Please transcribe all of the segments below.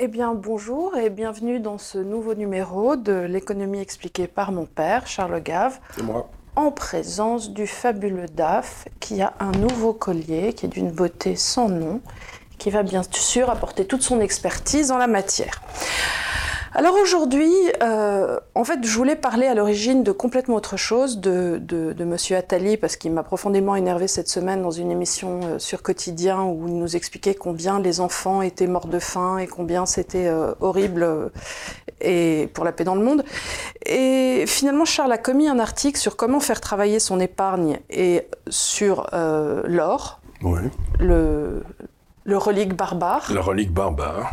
Eh bien, bonjour et bienvenue dans ce nouveau numéro de l'économie expliquée par mon père, Charles Gave. Et moi. En présence du fabuleux DAF qui a un nouveau collier qui est d'une beauté sans nom, qui va bien sûr apporter toute son expertise en la matière. Alors aujourd'hui, euh, en fait, je voulais parler à l'origine de complètement autre chose, de, de, Monsieur Attali, parce qu'il m'a profondément énervé cette semaine dans une émission euh, sur Quotidien où il nous expliquait combien les enfants étaient morts de faim et combien c'était euh, horrible et pour la paix dans le monde. Et finalement, Charles a commis un article sur comment faire travailler son épargne et sur l'or, oui. le, le relique barbare. Le relique barbare.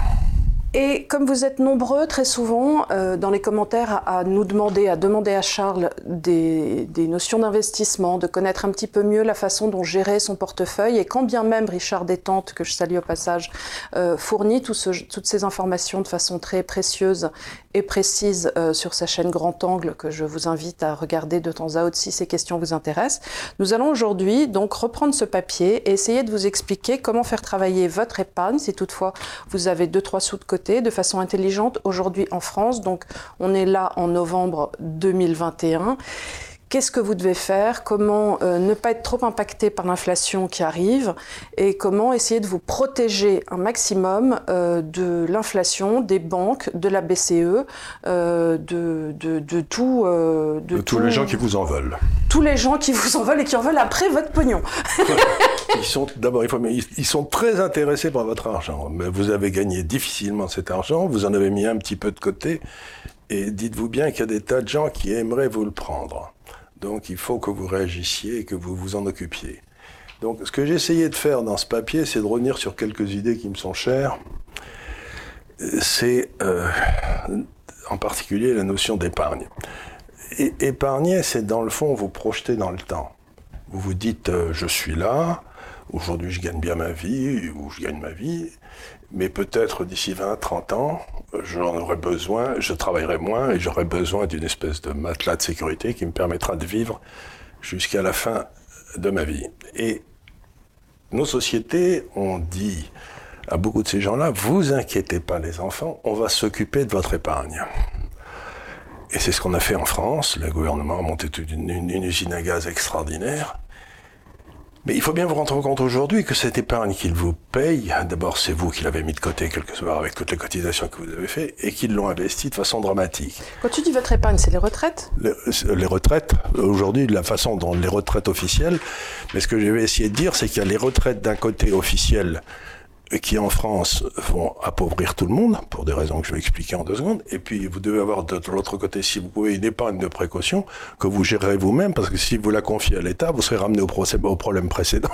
Et comme vous êtes nombreux très souvent euh, dans les commentaires à, nous demander, à demander à Charles des, notions d'investissement, de connaître un petit peu mieux la façon dont gérer son portefeuille, et quand bien même Richard Détente, que je salue au passage, euh, fournit toutes ces informations de façon très précieuse et précise euh, sur sa chaîne Grand Angle, que je vous invite à regarder de temps à autre si ces questions vous intéressent, nous allons aujourd'hui donc reprendre ce papier et essayer de vous expliquer comment faire travailler votre épargne, si toutefois vous avez deux trois sous de côté de façon intelligente aujourd'hui en France. Donc on est là en novembre 2021 qu'est-ce que vous devez faire, comment euh, ne pas être trop impacté par l'inflation qui arrive? Et comment essayer de vous protéger un maximum euh, de l'inflation, des banques, de la BCE, euh, de, de, de, tout. de, tous les gens qui vous en veulent. Tous les gens qui vous en veulent et qui en veulent après votre pognon. ils sont d'abord, il faut, ils sont très intéressés par votre argent. Mais vous avez gagné difficilement cet argent, vous en avez mis un petit peu de côté. Et dites-vous bien qu'il y a des tas de gens qui aimeraient vous le prendre. Donc il faut que vous réagissiez et que vous vous en occupiez. Donc ce que j'ai essayé de faire dans ce papier, c'est de revenir sur quelques idées qui me sont chères. C'est euh, en particulier la notion d'épargne. épargner, c'est dans le fond vous projeter dans le temps. Vous vous dites, euh, je suis là, aujourd'hui je gagne bien ma vie, ou je gagne ma vie, mais peut-être d'ici 20, 30 ans, j'en aurai besoin, je travaillerai moins et j'aurai besoin d'une espèce de matelas de sécurité qui me permettra de vivre jusqu'à la fin de ma vie. Et nos sociétés ont dit à beaucoup de ces gens-là, vous inquiétez pas les enfants, on va s'occuper de votre épargne. Et c'est ce qu'on a fait en France. Le gouvernement a monté une, une usine à gaz extraordinaire. Mais il faut bien vous rendre compte aujourd'hui que cette épargne qu'il vous paye, d'abord c'est vous qui l'avez mis de côté quelque part avec toutes les cotisations que vous avez fait et qu'ils l'ont investi de façon dramatique. Quand tu dis votre épargne, c'est les retraites? Les retraites, aujourd'hui de la façon dont les retraites officielles, mais ce que je vais essayer de dire c'est qu'il y a les retraites d'un côté officiel qui en France vont appauvrir tout le monde, pour des raisons que je vais expliquer en deux secondes, et puis vous devez avoir de l'autre côté, si vous pouvez, une épargne de précaution que vous gérerez vous-même, parce que si vous la confiez à l'État, vous serez ramené au, procès, au problème précédent.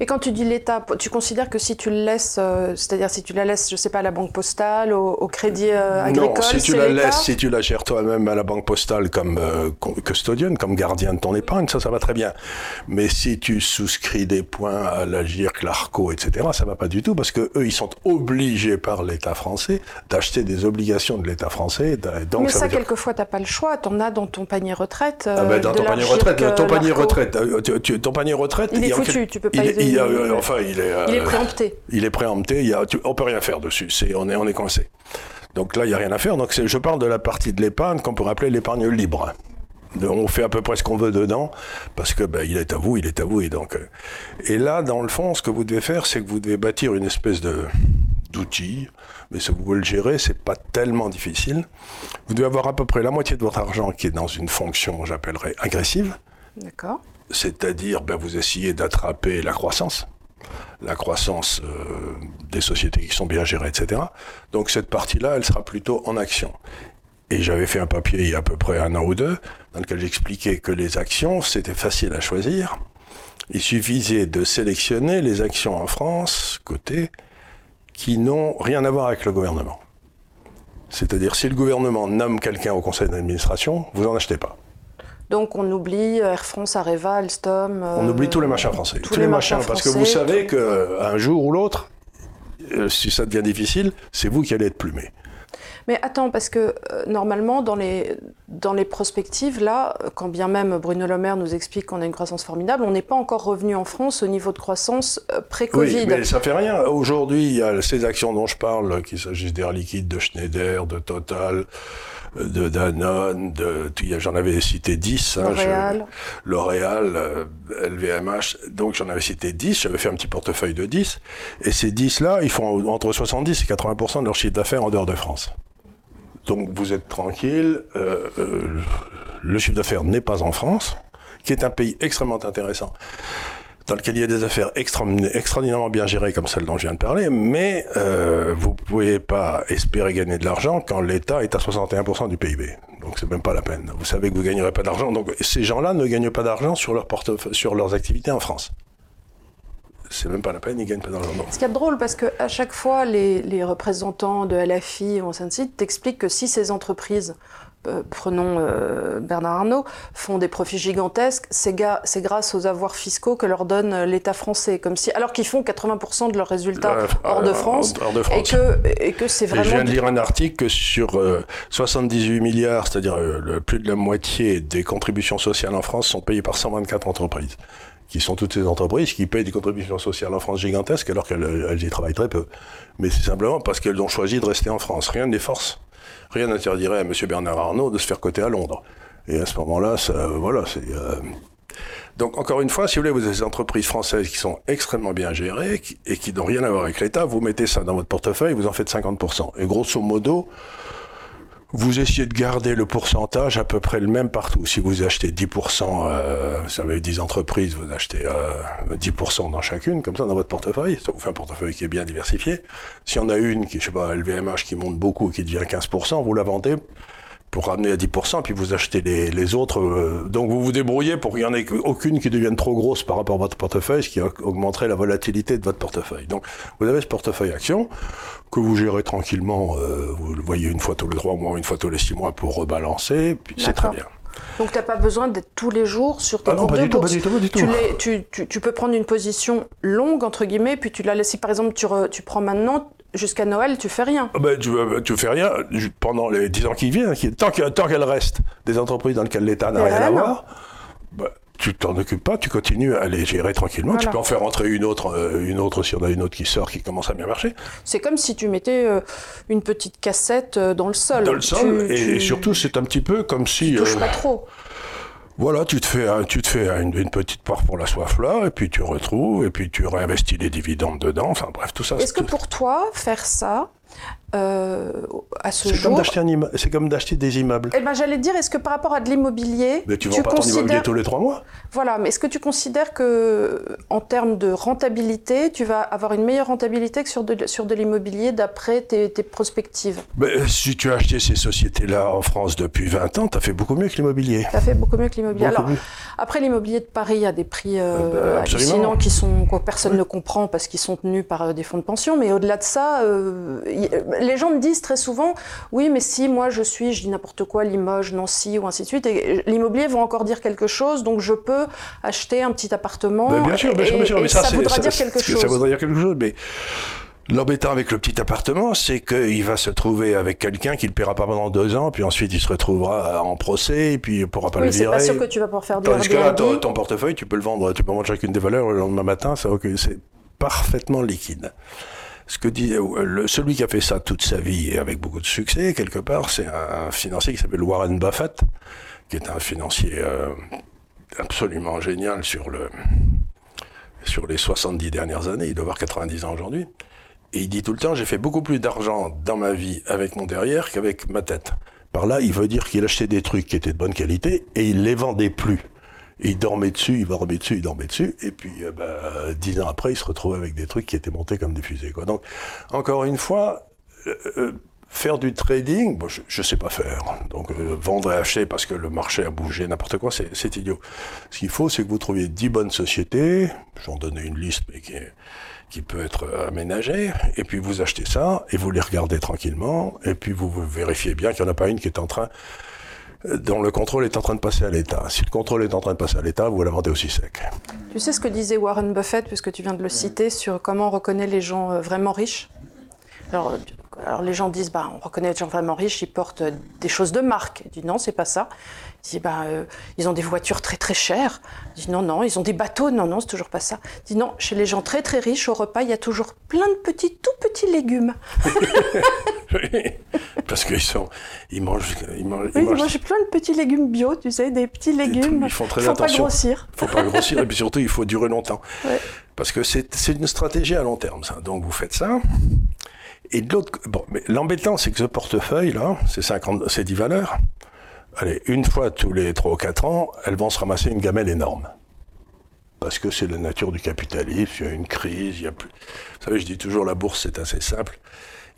Et quand tu dis l'État, tu considères que si tu le laisses, euh, c'est-à-dire si tu la laisses, je sais pas, à la banque postale, au, crédit euh, agricole, non, si tu la laisses, si tu la gères toi-même à la banque postale comme euh, custodienne, comme gardien de ton épargne, ça, ça va très bien. Mais si tu souscris des points à la GIRC, l'ARCO, etc., ça va pas du tout parce que eux, ils sont obligés par l'État français d'acheter des obligations de l'État français. Donc, Mais ça, ça quelquefois, t'as pas le choix. T'en as dans ton panier retraite. ah ben, dans ton panier retraite, ton panier retraite, ton panier retraite, il est foutu. Tu peux pas il, enfin, il est, il est préempté. Il est préempté. Il y a, on peut rien faire dessus. C'est, on est, on est coincé. Donc là, il n'y a rien à faire. Donc je parle de la partie de l'épargne qu'on pourrait appeler l'épargne libre. On fait à peu près ce qu'on veut dedans parce que ben, il est à vous, il est à vous et donc. Euh, et là, dans le fond, ce que vous devez faire, c'est que vous devez bâtir une espèce de d'outil, mais si vous pouvez le gérer, c'est pas tellement difficile. Vous devez avoir à peu près la moitié de votre argent qui est dans une fonction, j'appellerais agressive. D'accord c'est-à-dire ben, vous essayez d'attraper la croissance, la croissance euh, des sociétés qui sont bien gérées, etc. Donc cette partie-là, elle sera plutôt en action. Et j'avais fait un papier il y a à peu près un an ou deux, dans lequel j'expliquais que les actions, c'était facile à choisir. Il suffisait de sélectionner les actions en France, côté, qui n'ont rien à voir avec le gouvernement. C'est-à-dire, si le gouvernement nomme quelqu'un au conseil d'administration, vous n'en achetez pas. Donc on oublie Air France, Areva, Alstom. on oublie tous les machins français. Tous, les, machins, parce que vous savez qu'un jour ou l'autre, euh, si ça devient difficile, c'est vous qui allez être plumé. Mais attends, parce que euh, normalement, dans les, dans les prospectives, là, quand bien même Bruno Le Maire nous explique qu'on a une croissance formidable, on n'est pas encore revenu en France au niveau de croissance euh, pré-Covid. Oui, mais ça fait rien. Aujourd'hui, il y a ces actions dont je parle, qu'il s'agisse d'Air Liquide, de Schneider, de Total, de Danone, de, j'en avais cité 10. Hein, L'Oréal. L'Oréal, LVMH. Euh, donc j'en avais cité 10, j'avais fait un petit portefeuille de 10. Et ces 10-là, ils font entre 70 et 80% de leur chiffre d'affaires en dehors de France. Donc vous êtes tranquille, euh, euh, le chiffre d'affaires n'est pas en France, qui est un pays extrêmement intéressant dans lequel il y a des affaires extraordinairement bien gérées comme celle dont je viens de parler, mais euh, vous pouvez pas espérer gagner de l'argent quand l'État est à 61% du PIB. Donc c'est même pas la peine. Vous savez que vous gagnerez pas d'argent. Donc ces gens-là ne gagnent pas d'argent sur leur sur leurs activités en France. C'est même pas la peine, ils gagnent pas d'argent. Ce qui est drôle, parce qu'à chaque fois, les, représentants de LFI ou Saint-Cyr t'expliquent que si ces entreprises prenons euh, Bernard Arnault, font des profits gigantesques, c'est grâce aux avoirs fiscaux que leur donne euh, l'État français, comme si, alors qu'ils font 80% de leurs résultats hors, de France, et que, et que c'est vraiment... je viens de lire un article que sur 78 milliards, c'est-à-dire plus de la moitié des contributions sociales en France sont payées par 124 entreprises qui sont toutes ces entreprises qui payent des contributions sociales en France gigantesques alors qu'elles y travaillent très peu. Mais c'est simplement parce qu'elles ont choisi de rester en France. Rien ne les force rien n'interdirait à M. Bernard Arnault de se faire coter à Londres. Et à ce moment-là, voilà. Euh, donc, encore une fois, si vous voulez, vous avez des entreprises françaises qui sont extrêmement bien gérées et qui n'ont rien à voir avec l'État, vous mettez ça dans votre portefeuille, vous en faites 50%. Et grosso modo, vous essayez de garder le pourcentage à peu près le même partout. Si vous achetez 10%, euh, vous savez, 10 entreprises, vous achetez euh, 10% dans chacune, comme ça, dans votre portefeuille. Ça vous fait un portefeuille qui est bien diversifié. Si on a une qui, je sais pas, LVMH qui monte beaucoup, qui devient 15%, vous la vendez pour ramener à 10%, puis vous achetez les, les autres. Euh, donc vous vous débrouillez pour qu'il n'y en ait aucune qui devienne trop grosse par rapport à votre portefeuille, ce qui augmenterait la volatilité de votre portefeuille. Donc vous avez ce portefeuille action que vous gérez tranquillement, euh, vous le voyez une fois tous les trois mois, une fois tous les six mois pour rebalancer, puis c'est très bien. Donc tu n'as pas besoin d'être tous les jours sur tes ah non, pas du tout, pas du tout, pas du tout. Tu, tu, tu, peux prendre une position longue, entre guillemets, puis tu la laisses, si par exemple tu, tu prends maintenant, jusqu'à Noël, tu fais rien. Ah ben, tu, euh, tu fais rien pendant les 10 ans qui viennent. Tant qu'elles restent des entreprises dans lesquelles l'État n'a rien à voir, ben, tu t'en occupes pas, tu continues à les gérer tranquillement. Tu peux en faire rentrer une autre, euh, une autre si on a une autre qui sort, qui commence à bien marcher. C'est comme si tu mettais euh, une petite cassette dans le sol. Dans le sol, et, surtout c'est un petit peu comme si. Tu touches pas trop. Voilà, tu te fais, tu te fais une, petite part pour la soif là, et puis tu retrouves, et puis tu réinvestis les dividendes dedans. Enfin bref, tout ça. Est-ce que pour toi, faire ça, euh, à ce jour. C'est comme d'acheter des immeubles. Eh ben, j'allais dire, est-ce que par rapport à de l'immobilier. Mais tu vends pas ton immobilier tous les trois mois Voilà, mais est-ce que tu considères que, en termes de rentabilité, tu vas avoir une meilleure rentabilité que sur de, sur de l'immobilier d'après tes, tes, prospectives? Ben, Si tu as acheté ces sociétés-là en France depuis 20 ans, tu as fait beaucoup mieux que l'immobilier. Tu as fait beaucoup mieux que l'immobilier. Alors, après, l'immobilier de Paris a des prix euh, ben, hallucinants qui sont, que personne ne comprend parce qu'ils sont tenus par euh, des fonds de pension, mais au-delà de ça, euh, les gens me disent très souvent, oui, mais si moi je suis, je dis n'importe quoi, Limoges, Nancy ou ainsi de suite, et l'immobilier va encore dire quelque chose, donc je peux acheter un petit appartement. bien sûr, bien sûr, bien sûr. mais ça, voudra dire quelque chose. Ça voudra dire quelque chose, mais. L'embêtant avec le petit appartement, c'est qu'il va se trouver avec quelqu'un qui ne le paiera pas pendant deux ans, puis ensuite il se retrouvera en procès, et puis il ne pourra pas le virer. c'est pas sûr que tu vas pouvoir faire du Parce que là, ton, portefeuille, tu peux le vendre, tu peux vendre chacune des valeurs le lendemain matin, c'est parfaitement liquide ce que dit euh, celui qui a fait ça toute sa vie et avec beaucoup de succès, quelque part, c'est un, financier qui s'appelle Warren Buffett, qui est un financier euh, absolument génial sur, le, sur les 70 dernières années. Il doit avoir 90 ans aujourd'hui. Et il dit tout le temps, j'ai fait beaucoup plus d'argent dans ma vie avec mon derrière qu'avec ma tête. Par là, il veut dire qu'il achetait des trucs qui étaient de bonne qualité et il les vendait plus il dormait dessus, il dormait dessus, il dormait dessus. Et puis, euh, bah, dix ans après, il se retrouve avec des trucs qui étaient montés comme des fusées. Quoi. Donc, encore une fois, euh, euh, faire du trading, bon, je ne sais pas faire. Donc, vendre et acheter parce que le marché a bougé, n'importe quoi, c'est idiot. Ce qu'il faut, c'est que vous trouviez dix bonnes sociétés. J'en donnais une liste, mais qui, qui peut être aménagée. Et puis, vous achetez ça et vous les regardez tranquillement. Et puis, vous vérifiez bien qu'il n'y en a pas une qui est en train dont le contrôle est en train de passer à l'État. Si le contrôle est en train de passer à l'État, vous la vendez aussi sec. Tu sais ce que disait Warren Buffett, puisque tu viens de le citer, sur comment on reconnaît les gens euh, vraiment riches? Alors, Alors les gens disent, bah, on reconnaît les gens vraiment riches, ils portent des choses de marque. Il dit non, c'est pas ça. Il dit, bah, euh, ils ont des voitures très très chères. Il dit non, non, ils ont des bateaux. Non, non, c'est toujours pas ça. Il dit non, chez les gens très très riches, au repas, il y a toujours plein de petits, tout petits légumes. Parce qu'ils sont, ils mangent, ils mangent, oui, ils mangent... plein de petits légumes bio, tu sais, des petits légumes. Ils font très faut attention. pas grossir. Il faut pas grossir et puis surtout, il faut durer longtemps. Ouais. Parce que c'est une stratégie à long terme, ça. Donc vous faites ça. Et de l'autre, bon, mais l'embêtant, c'est que ce portefeuille-là, c'est 50, c'est 10 valeurs. Allez, une fois tous les 3 ou 4 ans, elles vont se ramasser une gamelle énorme. Parce que c'est la nature du capitalisme, il y a une crise, il y a plus. Vous savez, je dis toujours, la bourse, c'est assez simple.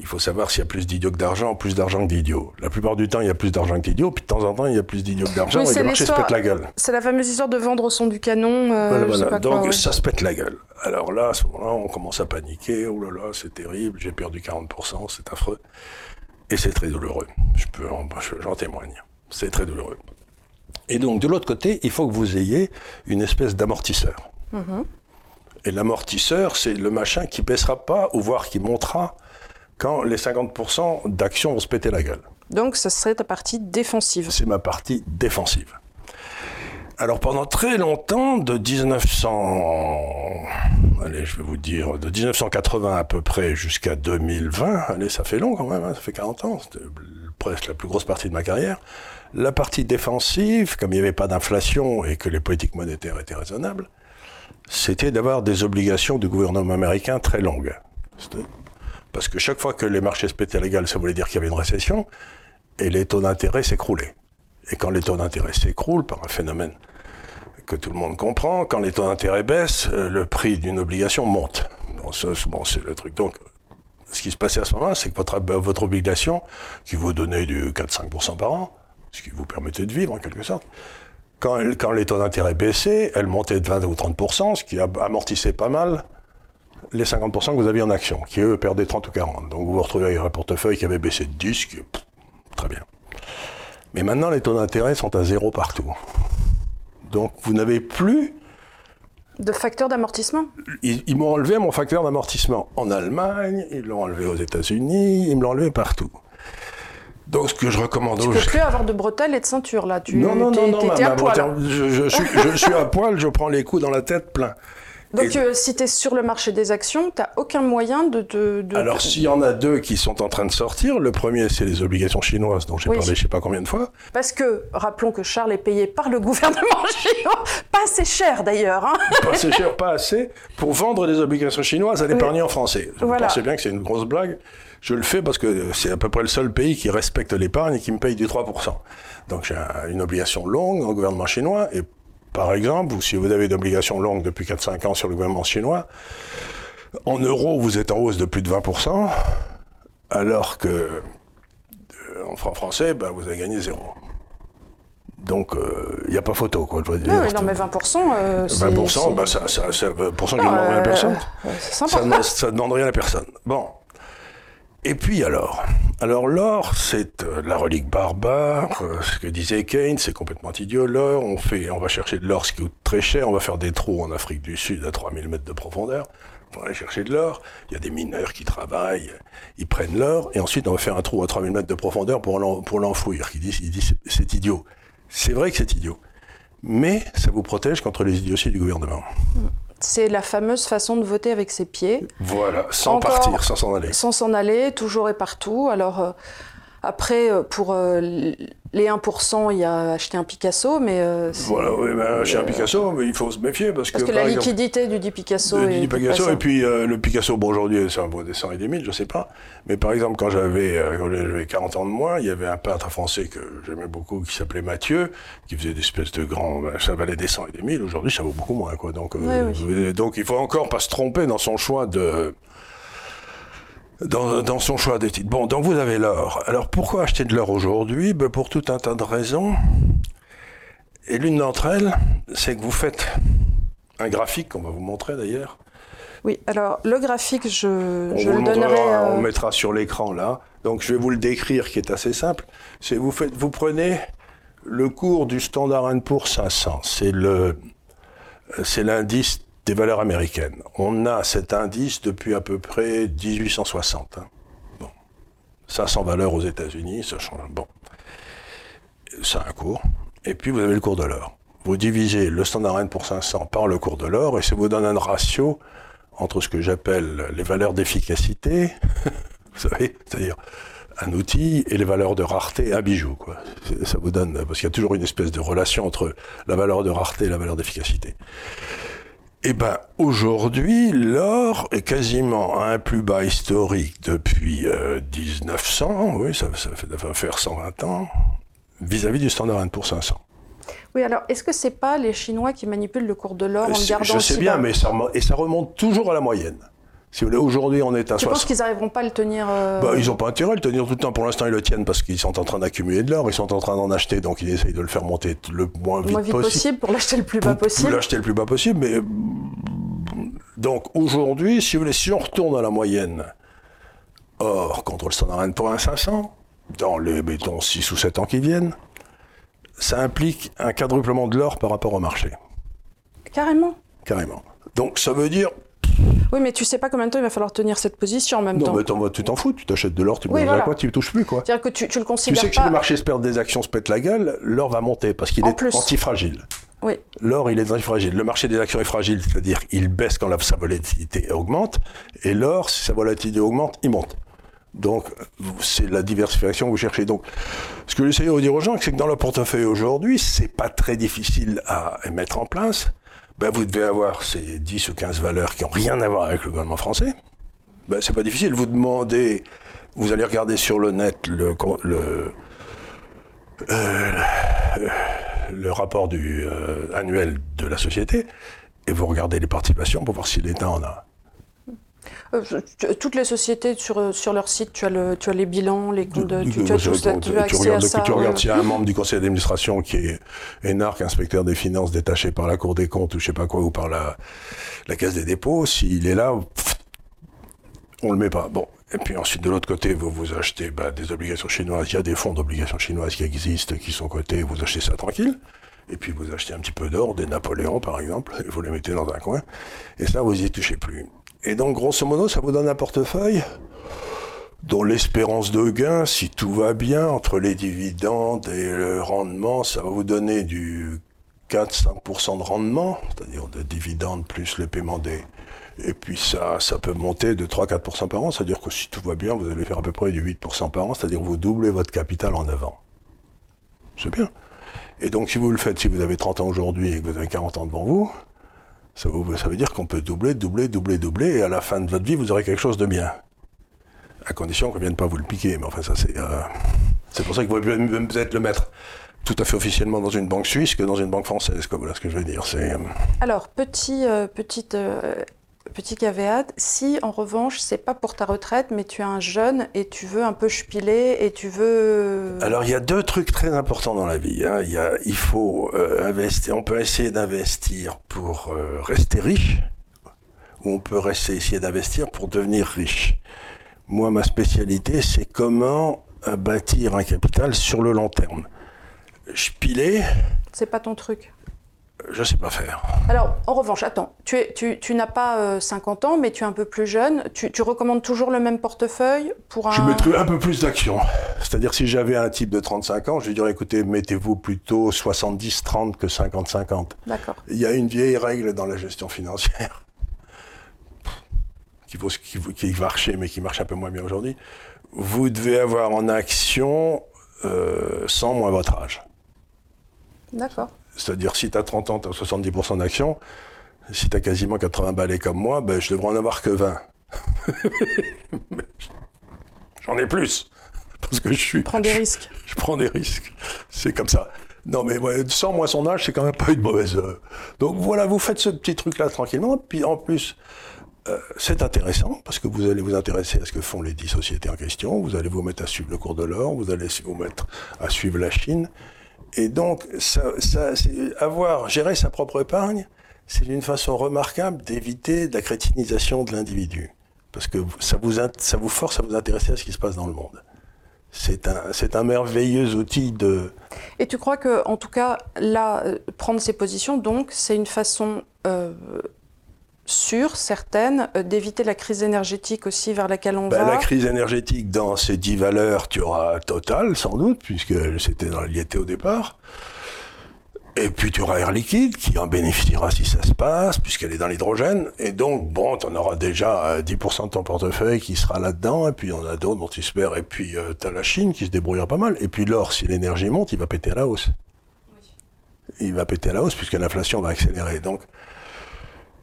Il faut savoir s'il y a plus d'idiots que d'argent, plus d'argent que d'idiots. La plupart du temps, il y a plus d'argent que d'idiots, puis de temps en temps, il y a plus d'idiots que d'argent, Oui, et le marché se pète la gueule. C'est la fameuse histoire de vendre au son du canon. euh, Voilà, je sais voilà. pas quoi, Donc ouais. ça se pète la gueule. Alors là, à ce moment-là, on commence à paniquer. Oh là là, c'est terrible, j'ai perdu 40%, c'est affreux. Et c'est très douloureux. Je peux, en- je- j'en témoigne. C'est très douloureux. Et donc, de l'autre côté, il faut que vous ayez une espèce d'amortisseur. Et l'amortisseur, c'est le machin qui baissera pas, ou voire qui montera quand les 50% d'actions vont se péter la gueule. Donc, ça serait ta partie défensive. C'est ma partie défensive. Alors pendant très longtemps, de 1900, allez, je vais vous dire, de 1980 à peu près jusqu'à 2020, allez, ça fait long quand même, hein, ça fait 40 ans, c'était presque la plus grosse partie de ma carrière. La partie défensive, comme il n'y avait pas d'inflation et que les politiques monétaires étaient raisonnables, c'était d'avoir des obligations du gouvernement américain très longues. Parce que chaque fois que les marchés se pétaient ça voulait dire qu'il y avait une récession, et les taux d'intérêt s'écroulaient. Et quand les taux d'intérêt s'écroulent, par un phénomène que tout le monde comprend, quand les taux d'intérêt baissent, euh, le prix d'une obligation monte. Bon, c'est- le truc. Donc, ce qui se passait à ce moment-là, c'est que votre, obligation, qui vous donnait du 4-5% par an, ce qui vous permettait de vivre en quelque sorte, quand, quand les taux d'intérêt baissaient, elle montait de 20 ou 30%, ce qui amortissait pas mal les 50% que vous aviez en action, qui eux perdaient 30 ou 40. Donc vous vous retrouvez avec un portefeuille qui avait baissé de 10, ce qui pff, très bien. Mais maintenant, les taux d'intérêt sont à zéro partout. Donc vous n'avez plus De facteur d'amortissement? Ils, ils m'ont enlevé mon facteur d'amortissement en Allemagne, ils l'ont enlevé aux États-Unis, ils me l'ont enlevé partout. Donc ce que je recommande Tu peux plus avoir de bretelles et de ceinture, là. Tu, non, non, non, non, t'es- ma- t'es à ma poil. bretelle- je, je suis, je suis à poil, je prends les coups dans la tête plein. Donc, euh, si tu es sur le marché des actions, tu aucun moyen de... de, de- Alors, s'il y en a deux qui sont en train de sortir, le premier, c'est les obligations chinoises, dont j'ai Oui. parlé je sais pas combien de fois. Parce que, rappelons que Charles est payé par le gouvernement chinois, pas assez cher d'ailleurs. hein. Pas assez cher, pas assez, pour vendre des obligations chinoises à l'épargnant français. Vous Voilà. pensez bien que c'est une grosse blague. Je le fais parce que c'est à peu près le seul pays qui respecte l'épargne et qui me paye du 3%. Donc j'ai un- une obligation longue au gouvernement chinois et par exemple, vous- si vous avez une obligation longue depuis 4-5 ans sur le gouvernement chinois, en euros, vous êtes en hausse de plus de 20%, alors que euh, en francs français, ben, vous avez gagné zéro. Donc, il n'y a pas photo, quoi, je veux dire. Ah oui, non, mais 20%, euh, c'est... 20%, c'est- bah ça, ça, ça, 20% qui ne Non, demande rien à euh, personne. euh, Ça ne demande rien à personne. Bon. Et puis alors? Alors l'or, c'est euh, la relique barbare. euh, ce que disait Keynes, c'est complètement idiot. L'or, on, fait, on va chercher de l'or, ce qui coûte très cher. On va faire des trous en Afrique du Sud à 3000 mètres de profondeur. On va aller chercher de l'or. Il y a des mineurs qui travaillent. Ils prennent l'or. Et ensuite, on va faire un trou à 3000 mètres de profondeur pour l'en- pour l'enfouir. Disent, ils disent c'est- idiot. C'est vrai que c'est idiot. Mais ça vous protège contre les idioties du gouvernement. C'est la fameuse façon de voter avec ses pieds, Voilà, sans Encore- partir, sans s'en aller. sans s'en aller, toujours et partout. Alors, euh, après, euh, pour euh, les 1%, il y a acheté un Picasso, mais... euh, Voilà, oui, ben, chez un Picasso, mais il faut se méfier parce, Parce que, la exemple, liquidité du dit Picasso le est dit Picasso, et puis le Picasso, bon, aujourd'hui, c'est un beau dessin et des mille, je sais pas. Mais par exemple, quand j'avais euh, quand j'avais 40 ans de moins, il y avait un peintre français que j'aimais beaucoup qui s'appelait Mathieu, qui faisait des espèces de grands. ben, ça valait des cents et des mille. Aujourd'hui, ça vaut beaucoup moins, quoi. Donc, Oui, donc il faut encore pas se tromper dans son choix de. Dans, dans son choix des titres. Bon, donc vous avez l'or. Alors pourquoi acheter de l'or aujourd'hui? Ben, Pour tout un tas de raisons. Et l'une d'entre elles, c'est que vous faites un graphique qu'on va vous montrer d'ailleurs. Oui, alors le graphique, je, On je vous le le montrera, donnerai... euh, on le mettra sur l'écran là. Donc je vais vous le décrire qui est assez simple. C'est vous faites, vous prenez le cours du Standard Poor's 500. C'est le, c'est l'indice des valeurs américaines. On a cet indice depuis à peu près 1860. hein. Bon. Ça sans valeur aux États-Unis, ça change. Bon. Ça a un cours. Et puis vous avez le cours de l'or. Vous divisez le standard N pour 500 par le cours de l'or et ça vous donne un ratio entre ce que j'appelle les valeurs d'efficacité, vous savez, c'est-à-dire un outil et les valeurs de rareté, un bijou. Ça vous donne, parce qu'il y a toujours une espèce de relation entre la valeur de rareté et la valeur d'efficacité. Eh ben, aujourd'hui, l'or est quasiment à un plus bas historique depuis 1900, euh, oui, ça, ça, fait, ça va faire 120 ans, vis-à-vis du standard N pour 500. Oui, alors est-ce que c'est pas les Chinois qui manipulent le cours de l'or en Euh, gardant Je sais bien, mais ça, et ça remonte toujours à la moyenne. Si vous voulez, aujourd'hui, on est à Tu penses 60. qu'ils n'arriveront pas à le tenir euh, Bah, ils n'ont pas intérêt à le tenir tout le temps. Pour l'instant, ils le tiennent parce qu'ils sont en train d'accumuler de l'or, ils sont en train d'en acheter, donc ils essayent de le faire monter le moins le vite, moins vite possible. possible pour l'acheter le plus bas Pour- pour possible l'acheter le plus bas possible. Mais donc aujourd'hui, si vous voulez, si on retourne à la moyenne, or contre le standard N pour un 500, dans les mettons 6 ou 7 ans qui viennent, ça implique un quadruplement de l'or par rapport au marché, Carrément. carrément. Donc ça veut dire Oui, mais tu sais pas combien de temps il va falloir tenir cette position en même non temps. mais t'en- tu t'en fous, tu t'achètes de l'or, tu Oui, manges voilà. quoi, tu ne touches plus quoi. C'est-à-dire que tu, tu le Tu considères sais que pas. si le marché se perd des actions, se pète la gueule, l'or va monter parce qu'il est plus. antifragile. Oui. L'or, il est antifragile. Le marché des actions est fragile, c'est-à-dire il baisse quand la, sa volatilité augmente, et l'or, si sa volatilité augmente, il monte. Donc, c'est la diversification que vous cherchez. Donc, ce que j'essaie de dire aux gens, c'est que dans le portefeuille aujourd'hui, c'est pas très difficile à mettre en place. Ben, vous devez avoir ces 10 ou 15 valeurs qui ont rien à voir avec le gouvernement français. Ben, c'est pas difficile. Vous demandez, vous allez regarder sur le net le, le, euh, le rapport du, euh, annuel de la société et vous regardez les participations pour voir si l'État en a. Euh, toutes les sociétés sur, euh, sur leur site, tu as, le, tu as les bilans, les comptes, de- tu, as tout ça, tu- tu tu as accès à regardes, ça. tu regardes s'il y a un membre du conseil d'administration qui est énarque, inspecteur des finances détaché par la Cour des comptes ou je sais pas quoi, ou par la, la Caisse des dépôts, s'il est là, on le met pas. Bon. Et puis ensuite, de l'autre côté, vous vous achetez bah, des obligations chinoises. Il y a des fonds d'obligations chinoises qui existent, qui sont cotés. Vous achetez ça tranquille. Et puis vous achetez un petit peu d'or, des Napoléons par exemple, et vous les mettez dans un coin. Et ça, vous y touchez plus. Et donc, grosso modo, ça vous donne un portefeuille dont l'espérance de gain, si tout va bien, entre les dividendes et le rendement, ça va vous donner du 4-5% de rendement, c'est-à-dire de dividendes plus le paiement des... Et puis ça, ça peut monter de 3-4% par an, c'est-à-dire que si tout va bien, vous allez faire à peu près du 8% par an, c'est-à-dire vous doublez votre capital en 9 ans. C'est bien. Et donc si vous le faites, si vous avez 30 ans aujourd'hui et que vous avez 40 ans devant vous, ça, veut dire qu'on peut doubler, doubler, doubler, doubler, et à la fin de votre vie, vous aurez quelque chose de bien à condition qu'on ne vienne pas vous le piquer. Mais enfin, ça, c'est. euh, c'est pour ça qu'il vaut mieux peut-être le mettre tout à fait officiellement dans une banque suisse que dans une banque française. Voilà ce que je veux dire. Euh, Alors, petit, euh, petite, petit caveat, si en revanche, c'est pas pour ta retraite, mais tu es un jeune et tu veux un peu chpiler et tu veux. Alors, il y a deux trucs très importants dans la vie. hein. Il, y a, il faut euh, investir. On peut essayer d'investir pour euh, rester riche, ou on peut rester, essayer d'investir pour devenir riche. Moi, ma spécialité, c'est comment euh, bâtir un capital sur le long terme. Spiler, C'est pas ton truc. Je sais pas faire. Alors, en revanche, attends, tu, es, tu, tu n'as pas euh, 50 ans, mais tu es un peu plus jeune. Tu, tu recommandes toujours le même portefeuille pour un. Je mettrais un peu plus d'action. C'est-à-dire, si j'avais un type de 35 ans, je lui dirais, écoutez, mettez-vous plutôt 70-30 que 50-50. D'accord. Il y a une vieille règle dans la gestion financière qui, vaut, qui, marchait, mais qui marche un peu moins bien aujourd'hui. Vous devez avoir en action euh, 100 moins votre âge. D'accord. C'est-à-dire, si tu as 30 ans, tu as 70% d'action. Si tu as quasiment 80 balais comme moi, ben, je devrais en avoir que 20. Mais J'en ai plus. Parce que je suis. Prends des risques. Je prends des risques. C'est comme ça. Non, mais ouais, sans moi son âge, c'est quand même pas une mauvaise. euh. Donc voilà, vous faites ce petit truc-là tranquillement. Puis en plus, euh, c'est intéressant parce que vous allez vous intéresser à ce que font les dix sociétés en question. Vous allez vous mettre à suivre le cours de l'or. Vous allez vous mettre à suivre la Chine. Et donc, ça, avoir géré sa propre épargne, c'est une façon remarquable d'éviter la crétinisation de l'individu. Parce que ça vous, ça vous force à vous intéresser à ce qui se passe dans le monde. C'est un, un merveilleux outil de. Et tu crois que, en tout cas, là, euh, prendre ces positions, donc, c'est une façon euh, sûre, certaine, euh, d'éviter la crise énergétique aussi vers laquelle on ben, va La crise énergétique, dans ces 10 valeurs, tu auras Total, sans doute, puisque c'était dans l'IET au départ. Et puis tu auras Air Liquide qui en bénéficiera si ça se passe, puisqu'elle est dans l'hydrogène. Et donc, bon, tu en auras déjà 10% de ton portefeuille qui sera là-dedans. Et puis il y en a d'autres dont tu espères. Et puis euh, tu as la Chine qui se débrouillera pas mal. Et puis l'or, si l'énergie monte, il va péter à la hausse. Il va péter à la hausse puisque l'inflation va accélérer. Donc,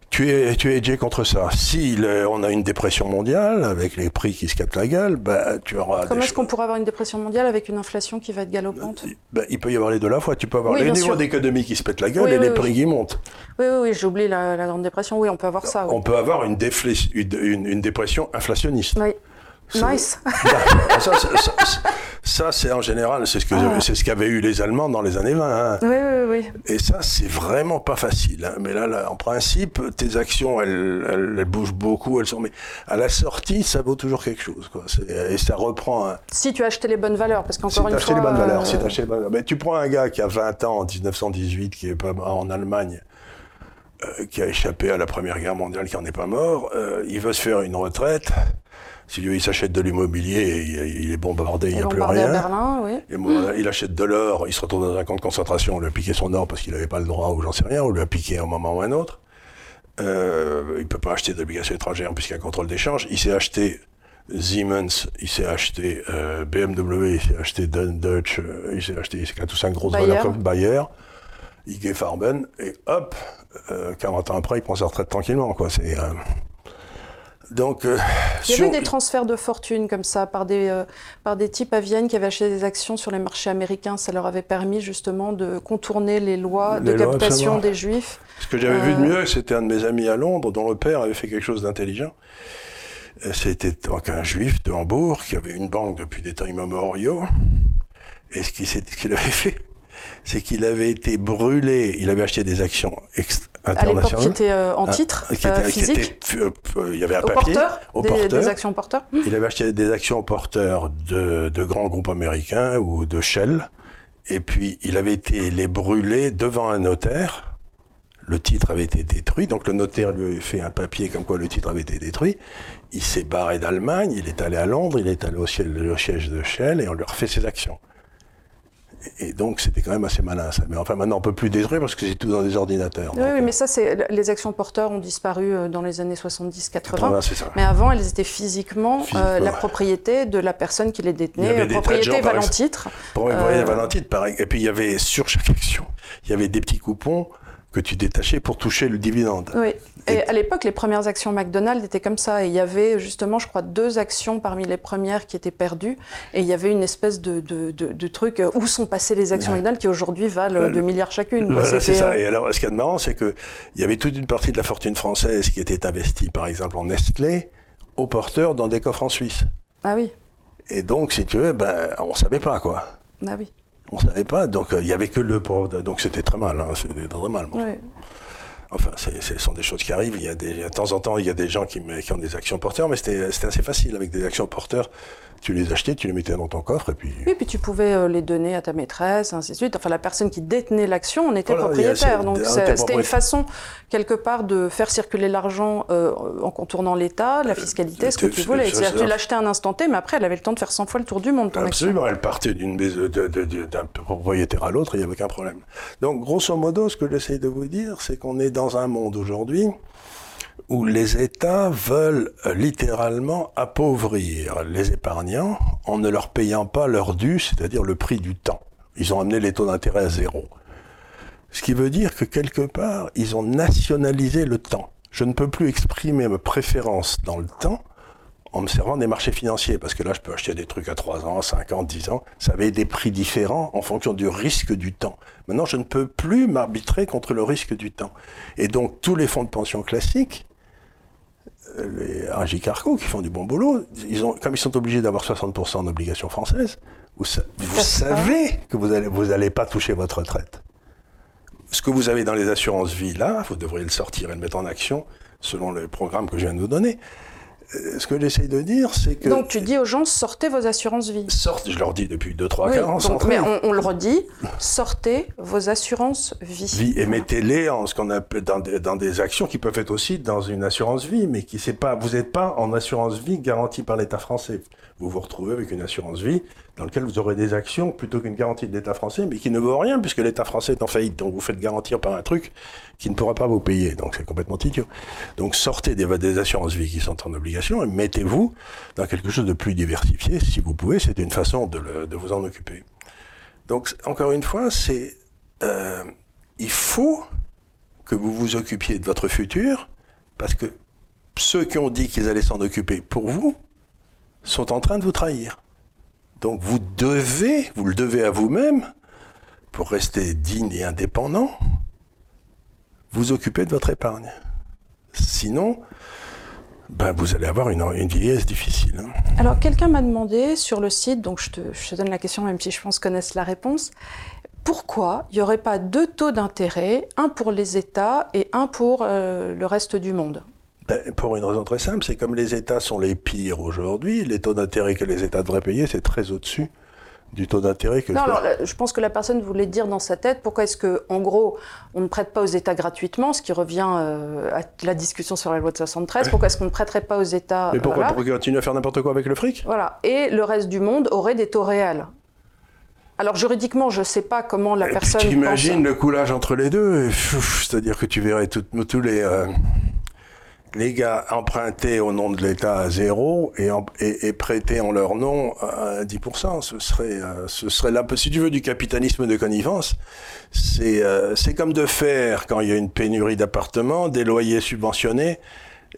tu es, tu es edgé contre ça. Si on a une dépression mondiale avec les prix qui se captent la gueule, bah, tu auras. Comment est-ce qu'on pourrait avoir une dépression mondiale avec une inflation qui va être galopante bah, Il peut y avoir les deux à la fois. Tu peux avoir les niveaux d'économie qui se pètent la gueule et les prix qui montent. Oui, oui, oui j'oublie la, la, Grande Dépression. Oui, on peut avoir ça. On peut avoir une, une, une dépression inflationniste. Oui. Nice. ça, c'est en général, c'est ce que ah. c'est ce qu'avaient eu les Allemands dans les années 20. Hein. Oui, oui, oui. Et ça, c'est vraiment pas facile. Hein. Mais là, là, en principe, tes actions, elles, elles, bougent beaucoup, elles sont. Mais à la sortie, ça vaut toujours quelque chose, quoi. Et ça reprend. Si tu as acheté les bonnes valeurs, parce qu'encore si une fois. Les bonnes valeurs, Si tu acheté les bonnes valeurs. Mais tu prends un gars qui a 20 ans en 1918, qui est pas en Allemagne. Euh, qui a échappé à la Première Guerre mondiale, qui en est pas mort, euh, il veut se faire une retraite. Si lui, il s'achète de l'immobilier, il, est bombardé, il n'y a plus rien. Berlin, oui. Et il achète de l'or, il se retrouve dans un camp de concentration, on lui a piqué son or parce qu'il n'avait pas le droit ou j'en sais rien, on lui a piqué à un moment ou un autre. Euh, il ne peut pas acheter d'obligations étrangères puisqu'il y a un contrôle d'échange. Il s'est acheté Siemens, il s'est acheté euh, BMW, il s'est acheté Dutch, euh, il s'est acheté tout ça, grosse valeur comme Bayer, IG Farben, et hop, 40 ans après, il prend sa retraite tranquillement. Quoi. C'est, donc, euh, il y avait des transferts de fortune comme ça par des, euh, par des types à Vienne qui avaient acheté des actions sur les marchés américains. Ça leur avait permis justement de contourner les lois de captation des juifs. Ce que j'avais vu de euh, mieux, c'était un de mes amis à Londres dont le père avait fait quelque chose d'intelligent. C'était donc un juif de Hambourg qui avait une banque depuis des temps immémoriaux. Et ce qu'il avait fait, c'est qu'il avait été brûlé, il avait acheté des actions à l'époque, qui était euh, en ah, titre euh, physique. Euh, il y avait un papier au porteur, des, actions porteurs. Il avait acheté des actions porteurs de, de grands groupes américains ou de Shell, et puis il avait été les brûler devant un notaire. Le titre avait été détruit, donc le notaire lui avait fait un papier comme quoi le titre avait été détruit. Il s'est barré d'Allemagne, il est allé à Londres, il est allé au siège de Shell et on lui a refait ses actions. Et donc, c'était quand même assez malin, ça. Mais enfin, maintenant, on peut plus détruire parce que c'est tout dans des ordinateurs. Oui, oui mais ça, c'est les actions porteurs ont disparu euh, dans les années 70-80. Mais avant, elles étaient physiquement, euh, la propriété de la personne qui les détenait, la propriété valant titre. Propriété valant titre, pareil. Et puis, il y avait sur chaque action, il y avait des petits coupons que tu détachais pour toucher le dividende. Oui. Et, à l'époque, les premières actions McDonald's étaient comme ça. Et il y avait justement, je crois, deux actions parmi les premières qui étaient perdues. Et il y avait une espèce de, de, de, truc euh, où sont passées les actions McDonald's qui aujourd'hui valent 2 milliards chacune. c'est ça. Euh, et alors, ce qui est marrant, c'est qu'il y avait toute une partie de la fortune française qui était investie, par exemple, en Nestlé, au porteur dans des coffres en Suisse. Ah oui. Et donc, si tu veux, ben, on ne savait pas, quoi. Ah oui. On savait pas, donc euh, il y avait que le pauvre, donc c'était très mal, hein, c'était très mal. Enfin, ce sont des choses qui arrivent. Il y a des, de temps en temps, il y a des gens qui, qui ont des actions porteurs, mais c'était assez facile avec des actions porteurs tu les achetais, tu les mettais dans ton coffre et puis. Oui, puis tu pouvais euh, les donner à ta maîtresse, ainsi de suite. Enfin, la personne qui détenait l'action en était propriétaire. Donc c'était une façon, quelque part, de faire circuler l'argent euh, en contournant l'État, la fiscalité, ce que tu voulais. C'est-à-dire tu l'achetais un instant T, mais après, elle avait le temps de faire 100 fois le tour du monde, ton Absolument, elle partait d'un propriétaire à l'autre, il n'y avait aucun problème. Donc, grosso modo, ce que j'essaie de vous dire, c'est qu'on est dans un monde aujourd'hui où les États veulent euh, littéralement appauvrir les épargnants en ne leur payant pas leur dû, c'est-à-dire le prix du temps. Ils ont amené les taux d'intérêt à zéro. Ce qui veut dire que quelque part, ils ont nationalisé le temps. Je ne peux plus exprimer ma préférence dans le temps en me servant des marchés financiers, parce que là, je peux acheter des trucs à 3 ans, 5 ans, 10 ans. Ça avait des prix différents en fonction du risque du temps. Maintenant, je ne peux plus m'arbitrer contre le risque du temps. Et donc, tous les fonds de pension classiques les Agi Carco, qui font du bon boulot, ils ont, comme ils sont obligés d'avoir 60% d'obligations françaises, vous, savez que vous n'allez vous allez pas toucher votre retraite. Ce que vous avez dans les assurances vie, là, vous devriez le sortir et le mettre en action selon le programme que je viens de vous donner. Ce que j'essaye de dire, c'est que. Donc tu dis aux gens, sortez vos assurances vie. Sortez, je leur dis depuis 2-3 Oui, ans, donc, mais on, on le redit, sortez vos assurances vie. vie et mettez-les en ce qu'on appelle dans des, dans des actions qui peuvent être aussi dans une assurance vie, mais qui c'est pas, vous n'êtes pas en assurance vie garantie par l'État français. Vous vous retrouvez avec une assurance vie dans laquelle vous aurez des actions plutôt qu'une garantie de l'État français, mais qui ne vaut rien puisque l'État français est en faillite. Donc vous faites garantir par un truc qui ne pourra pas vous payer. Donc c'est complètement idiot. Donc sortez des, des assurances vie qui sont en obligation et mettez-vous dans quelque chose de plus diversifié si vous pouvez. C'est une façon de, vous en occuper. Donc encore une fois, c'est euh, il faut que vous vous occupiez de votre futur parce que ceux qui ont dit qu'ils allaient s'en occuper pour vous sont en train de vous trahir. Donc vous devez, vous le devez à vous-même, pour rester digne et indépendant, vous occuper de votre épargne. Sinon, ben, vous allez avoir une, vieillesse difficile. hein. Alors, quelqu'un m'a demandé sur le site, donc je te, je te donne la question, même si je pense connaissent la réponse. Pourquoi il n'y aurait pas deux taux d'intérêt, un pour les États et un pour euh, le reste du monde? Ben, pour une raison très simple, c'est comme les États sont les pires aujourd'hui, les taux d'intérêt que les États devraient payer, c'est très au-dessus du taux d'intérêt que Non, je- alors, je pense que la personne voulait dire dans sa tête pourquoi est-ce que, en gros, on ne prête pas aux États gratuitement, ce qui revient euh, à la discussion sur la loi de 73. Pourquoi est-ce qu'on ne prêterait pas aux États Mais pourquoi voilà. pour continuer à faire n'importe quoi avec le fric? Voilà. Et le reste du monde aurait des taux réels. Alors juridiquement, je ne sais pas comment la Et personne. tu imagines pense- le coulage entre les deux, c'est-à-dire que tu verrais tous les, euh, les gars emprunter au nom de l'État à zéro et, et, et prêter en leur nom à 10%. Ce serait, euh, ce serait là, si tu veux, du capitalisme de connivence. C'est euh, c'est comme de faire, quand il y a une pénurie d'appartements, des loyers subventionnés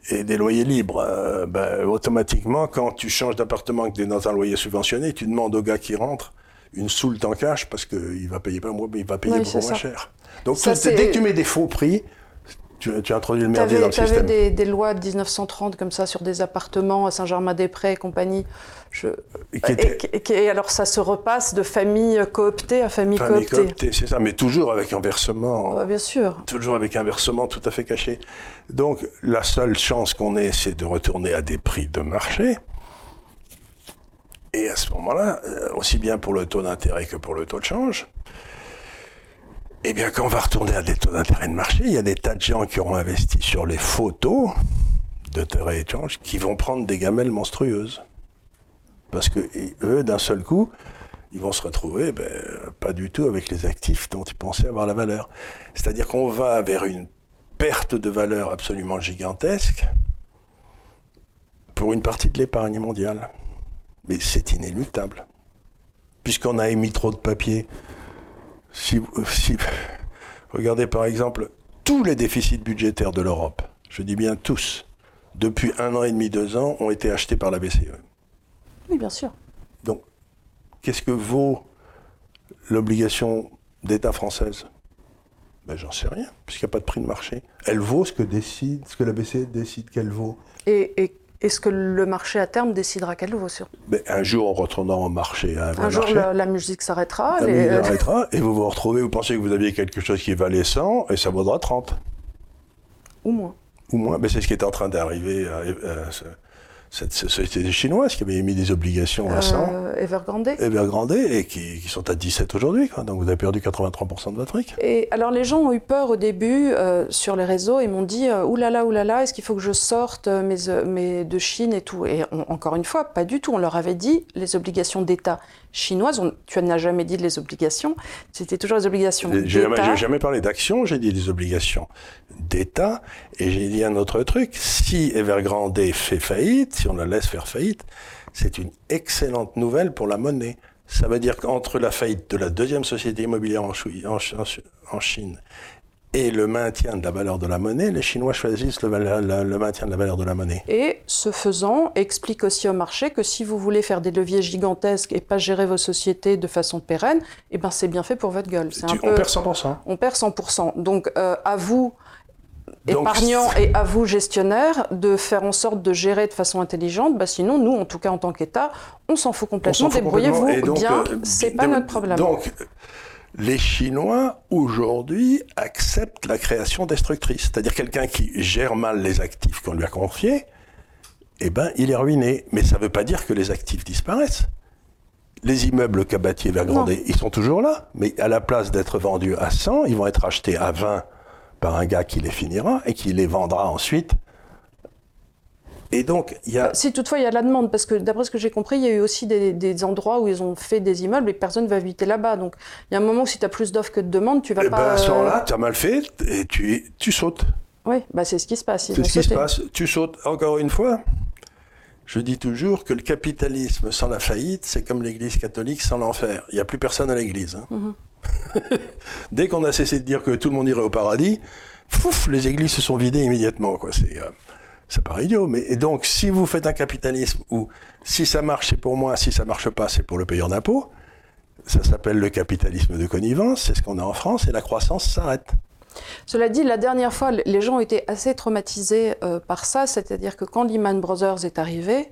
et des loyers libres. Euh, ben, automatiquement, quand tu changes d'appartement et que tu es dans un loyer subventionné, tu demandes au gars qui rentre une soult en cash parce qu'il va payer pas moins, il va payer Oui, beaucoup moins ça. cher. Donc Ça, dès que tu mets des faux prix, tu, tu introduis le merdier dans le avais système. des, des lois de 1930 comme ça sur des appartements à Saint-Germain-des-Prés et compagnie. Je... Et qui étaient- Et, qui- et alors ça se repasse de famille cooptée à famille, Famille cooptée. cooptée, c'est ça, mais toujours avec un versement, Ouais, bien sûr. toujours avec un versement tout à fait caché. Donc la seule chance qu'on ait, c'est de retourner à des prix de marché. Et à ce moment-là, euh, aussi bien pour le taux d'intérêt que pour le taux de change, eh bien, quand on va retourner à des taux d'intérêt de marché, il y a des tas de gens qui auront investi sur les et de change qui vont prendre des gamelles monstrueuses. Parce que eux, d'un seul coup, ils vont se retrouver ben, pas du tout avec les actifs dont ils pensaient avoir la valeur. C'est-à-dire qu'on va vers une perte de valeur absolument gigantesque pour une partie de l'épargne mondiale. Mais c'est inéluctable. Puisqu'on a émis trop de papier. Si, si- regardez par exemple tous les déficits budgétaires de l'Europe, je dis bien tous, depuis un an et demi, deux ans, ont été achetés par la BCE. Oui, bien sûr. Donc, qu'est-ce que vaut l'obligation d'État française? Ben, J'en sais rien, puisqu'il n'y a pas de prix de marché. Elle vaut ce que, décide, ce que la BCE décide qu'elle vaut. Et, et est-ce que le marché à terme décidera qu'elle vaut sur un jour, on retournera au marché. à un jour, marché. la, la musique s'arrêtera. La les- musique arrêtera, et vous vous retrouvez, vous pensez que vous aviez quelque chose qui valait 100, et ça vaudra 30. Ou moins. Ou moins. Ben, c'est ce qui est en train d'arriver à ce- cette société chinoise qui avait émis des obligations à 100. Euh, Evergrande. Evergrande et qui, qui sont à 17 aujourd'hui. Donc vous avez perdu 83% de votre fric. Et alors les gens ont eu peur au début euh, sur les réseaux et m'ont dit euh, oulala oulala est-ce qu'il faut que je sorte euh, mes, mes de Chine et tout? Et on- encore une fois pas du tout on leur avait dit les obligations d'État chinoises on- tu n'as jamais dit les obligations c'était toujours les obligations J'ai jamais, d'État j'ai jamais parlé d'action, j'ai dit des obligations d'État et j'ai dit un autre truc. Si Evergrande fait faillite, si on la laisse faire faillite, c'est une excellente nouvelle pour la monnaie. Ça veut dire qu'entre la faillite de la deuxième société immobilière en Chine et le maintien de la valeur de la monnaie, les Chinois choisissent le, val- le- le maintien de la valeur de la monnaie. et ce faisant explique aussi au marché que si vous voulez faire des leviers gigantesques et pas gérer vos sociétés de façon pérenne eh ben c'est bien fait pour votre gueule un peu On perd 100%. on perd 100%. Donc euh, à vous, épargnants, et à vous, gestionnaires, de faire en sorte de gérer de façon intelligente. Bah, sinon, nous, en tout cas en tant qu'État, on s'en fout complètement. Débrouillez-vous bien, euh, c'est pas donc- notre problème. Donc, les Chinois, aujourd'hui, acceptent la création destructrice. C'est-à-dire quelqu'un qui gère mal les actifs qu'on lui a confiés, eh ben, il est ruiné. Mais ça ne veut pas dire que les actifs disparaissent. Les immeubles Cabatier Vergrandet, ils sont toujours là, mais à la place d'être vendus à 100, ils vont être achetés à 20 par un gars qui les finira et qui les vendra ensuite. Et donc, il y a... Si toutefois il y a la demande, parce que d'après ce que j'ai compris, il y a eu aussi des, endroits où ils ont fait des immeubles et personne ne va habiter là-bas. Donc, il y a un moment où si tu as plus d'offres que de demandes, tu vas et pas... Ben, à ce moment-là, tu as mal fait et tu, tu sautes. Oui, bah c'est ce qui se passe. C'est ce qui se passe. Tu sautes encore une fois. Je dis toujours que le capitalisme sans la faillite, c'est comme l'Église catholique sans l'enfer. Il n'y a plus personne à l'Église. Hein. Mhm. Dès qu'on a cessé de dire que tout le monde irait au paradis, fouf, les églises se sont vidées immédiatement. Quoi. C'est, euh, ça paraît idiot. Mais, et donc, si vous faites un capitalisme où si ça marche, c'est pour moi, si ça marche pas, c'est pour le payeur d'impôts, ça s'appelle le capitalisme de connivence, c'est ce qu'on a en France, et la croissance s'arrête. Cela dit, la dernière fois, les gens ont été assez traumatisés euh, par ça, c'est-à-dire que quand Lehman Brothers est arrivé,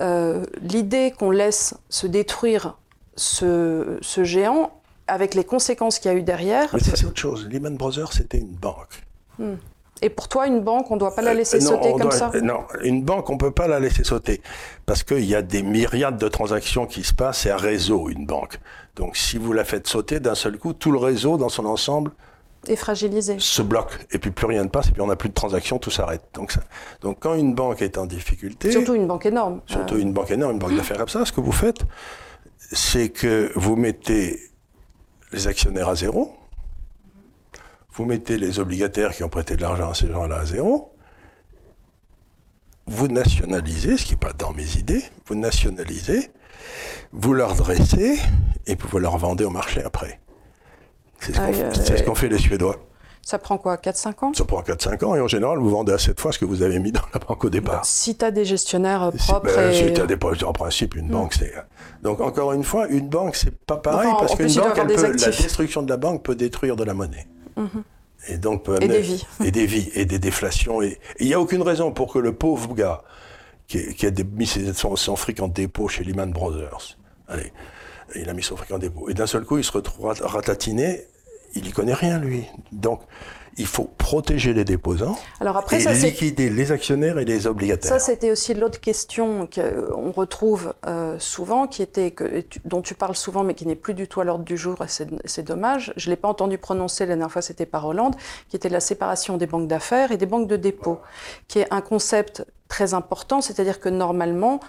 euh, l'idée qu'on laisse se détruire ce, géant, avec les conséquences qu'il y a eu derrière. Mais c'est autre chose. Lehman Brothers, c'était une banque. Hmm. Et pour toi, une banque, on ne doit pas la euh, laisser sauter comme ça? Non, une banque, on ne peut pas la laisser sauter. Parce qu'il y a des myriades de transactions qui se passent. C'est un réseau, une banque. Donc si vous la faites sauter d'un seul coup, tout le réseau dans son ensemble est fragilisé. Se bloque. Et puis plus rien ne passe, et puis on n'a plus de transactions, tout s'arrête. Donc, donc quand une banque est en difficulté. Surtout une banque énorme. Surtout euh. une banque énorme, une banque d'affaires comme ça, ce que vous faites, c'est que vous mettez les actionnaires à zéro, vous mettez les obligataires qui ont prêté de l'argent à ces gens-là à zéro, vous nationalisez, ce qui n'est pas dans mes idées, vous nationalisez, vous leur dressez, et vous leur vendez au marché après. C'est ce qu'ont fait les Suédois. Ça prend quoi 4-5 ans? Ça prend 4-5 ans et en général, vous vendez à cette fois ce que vous avez mis dans la banque au départ. Si tu as des gestionnaires euh, propres. Ben, Si tu as des en principe, une hmm. banque, c'est. Donc, encore une fois, une banque, c'est pas pareil parce qu'une banque, la destruction de la banque peut détruire de la monnaie. Mhm. Et donc peut amener, et des vies. Et des vies, et des déflations. Et il n'y a aucune raison pour que le pauvre gars qui, a mis son, son fric en dépôt chez Lehman Brothers, allez, il a mis son fric en dépôt. Et d'un seul coup, il se retrouve ratatiné. Il n'y connaît rien, lui. Donc, il faut protéger les déposants Alors après, et liquider les actionnaires et les obligataires. Ça, c'était aussi l'autre question qu'on retrouve euh, souvent, qui était que, dont tu parles souvent, mais qui n'est plus du tout à l'ordre du jour, c'est dommage. Je ne l'ai pas entendu prononcer la dernière fois, c'était par Hollande, qui était la séparation des banques d'affaires et des banques de dépôt, qui est un concept très important, c'est-à-dire que normalement,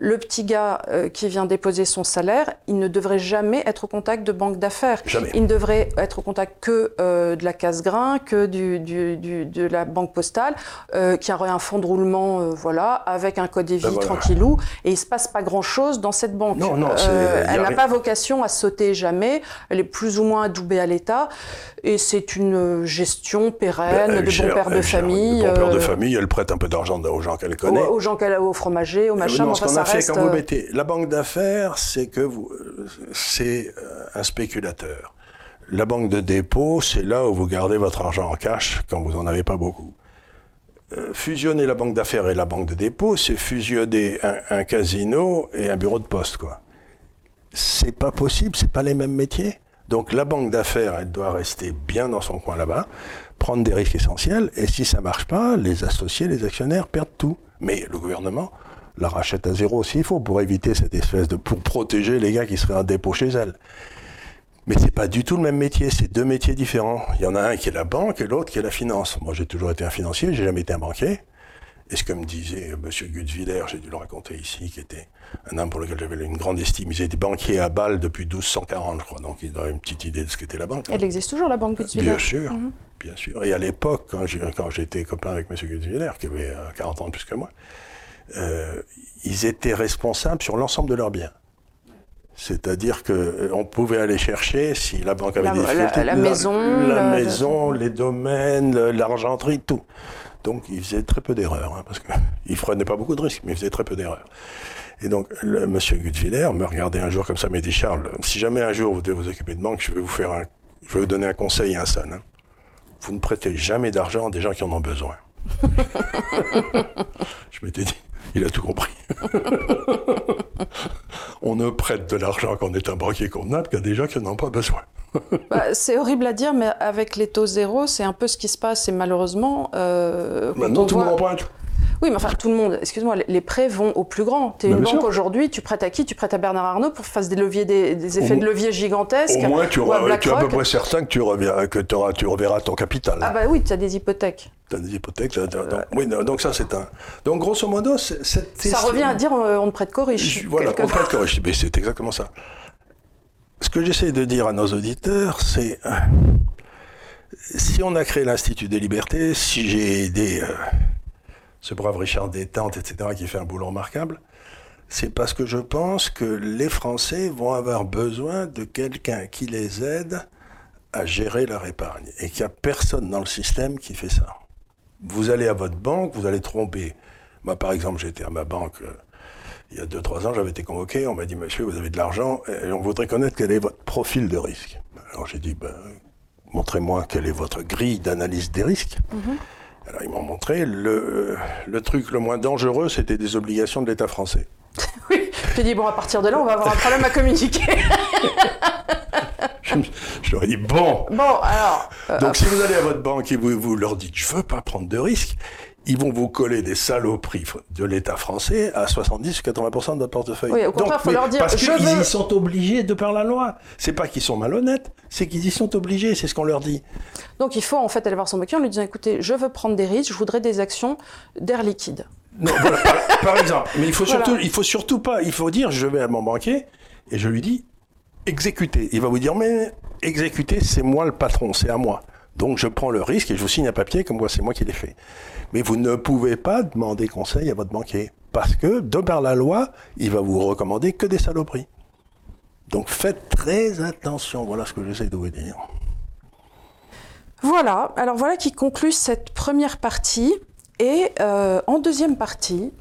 le petit gars euh, qui vient déposer son salaire, il ne devrait jamais être au contact de banque d'affaires. Il ne devrait être au contact que euh, de la casse-grain, que du, de la banque postale, euh, qui aurait un fonds de roulement, voilà, avec un code EVI ben tranquillou, et il se passe pas grand-chose dans cette banque. Non, non, elle n'a pas vocation à sauter jamais. Elle est plus ou moins adoubée à l'État, et c'est une gestion pérenne ben, de bon père de famille. De bon père de famille, elle prête un peu d'argent aux gens qu'elle connaît. Aux, gens qu'elle a au fromager, au machin. enfin, ça fait quand vous euh, mettez la banque d'affaires, c'est que vous, c'est euh, un spéculateur. La banque de dépôt, c'est là où vous gardez votre argent en cash quand vous n'en avez pas beaucoup. Euh, fusionner la banque d'affaires et la banque de dépôt, c'est fusionner un, casino et un bureau de poste, quoi. C'est pas possible, c'est pas les mêmes métiers. Donc la banque d'affaires, elle doit rester bien dans son coin là-bas, prendre des risques essentiels, et si ça marche pas, les associés, les actionnaires perdent tout. Mais le gouvernement la rachète à zéro s'il faut pour éviter cette espèce de pour protéger les gars qui seraient en dépôt chez elle. Mais c'est pas du tout le même métier, c'est deux métiers différents. Il y en a un qui est la banque et l'autre qui est la finance. Moi, j'ai toujours été un financier, j'ai jamais été un banquier. Et ce que me disait M. Gutzwiller, j'ai dû le raconter ici, qui était un homme pour lequel j'avais une grande estime. Il était banquier à Bâle depuis 1240, je crois, donc il a une petite idée de ce qu'était la banque. Elle existe toujours, la banque Gutzwiller? Bien sûr, mhm. Bien sûr. Et à l'époque, quand j'étais copain avec M. Gutzwiller, qui avait 40 euh, ans de plus que moi, euh, ils étaient responsables sur l'ensemble de leurs biens. C'est-à-dire qu'on euh, pouvait aller chercher, si la banque avait des difficultés, la, maison, la, maison, les domaines, l'argenterie, tout. Donc ils faisaient très peu d'erreurs, hein, parce qu'ils ne prenaient pas beaucoup de risques, mais ils faisaient très peu d'erreurs. Et donc, le, monsieur Gutviller me regardait un jour comme ça, me dit Charles, si jamais un jour vous devez vous occuper de banque, je vais vous faire un, je vais vous donner un conseil, un son. Hein. Vous ne prêtez jamais d'argent à des gens qui en ont besoin. je m'étais dit, il a tout compris. on ne prête de l'argent quand on est un banquier convenable qu'à des gens qui n'en ont pas besoin. Bah, c'est horrible à dire, mais avec les taux zéro, c'est un peu ce qui se passe. Et malheureusement. Euh, Maintenant, tout le monde emprunte. Oui, mais enfin, tout le monde, excuse-moi, les prêts vont au plus grand. Tu es une banque aujourd'hui, tu prêtes à qui? Tu prêtes à Bernard Arnault pour faire des, leviers, des, effets de levier gigantesques Au moins, tu, tu es à peu près certain que tu reverras, que tu reverras ton capital. Ah bah oui, tu as des hypothèques. Tu as des hypothèques. Donc, oui, donc ça, c'est un... Donc, grosso modo, cette... Ça revient à dire euh, on ne prête qu'aux riches. Voilà, on ne prête qu'aux riches. Mais c'est exactement ça. Ce que j'essaie de dire à nos auditeurs, c'est... Euh, si on a créé l'Institut des libertés, si j'ai aidé euh, ce brave Richard Détente, etc., qui fait un boulot remarquable, c'est parce que je pense que les Français vont avoir besoin de quelqu'un qui les aide à gérer leur épargne et qu'il n'y a personne dans le système qui fait ça. Vous allez à votre banque, vous allez tromper. Moi, par exemple, j'étais à ma banque euh, il y a 2-3 ans, j'avais été convoqué, on m'a dit, monsieur, vous avez de l'argent, et on voudrait connaître quel est votre profil de risque. Alors j'ai dit, ben, montrez-moi quelle est votre grille d'analyse des risques. Mhm. Alors ils m'ont montré, le, le truc le moins dangereux, c'était des obligations de l'État français. oui, j'ai dit, bon, à partir de là, on va avoir un problème à communiquer. je, leur ai dit, bon. Bon, alors. Euh, Donc, si vous allez à votre banque et vous, vous leur dites, je veux pas prendre de risques, ils vont vous coller des saloperies de l'État français à 70 ou 80% de votre portefeuille. Oui, au contraire, il faut leur dire. Parce qu'ils y sont obligés de par la loi. C'est pas qu'ils sont malhonnêtes, c'est qu'ils y sont obligés, c'est ce qu'on leur dit. Donc il faut en fait aller voir son banquier en lui disant écoutez, je veux prendre des risques, je voudrais des actions d'air liquide. Non, voilà, par, exemple. Mais il faut surtout, il faut surtout pas, il faut dire je vais à mon banquier et je lui dis exécuter. Il va vous dire mais exécuter, c'est moi le patron, c'est à moi. Donc je prends le risque et je vous signe un papier comme quoi c'est moi qui l'ai fait. Mais vous ne pouvez pas demander conseil à votre banquier. Parce que, de par la loi, il va vous recommander que des saloperies. Donc faites très attention. Voilà ce que j'essaie de vous dire. Voilà, alors voilà qui conclut cette première partie. Et euh, en deuxième partie,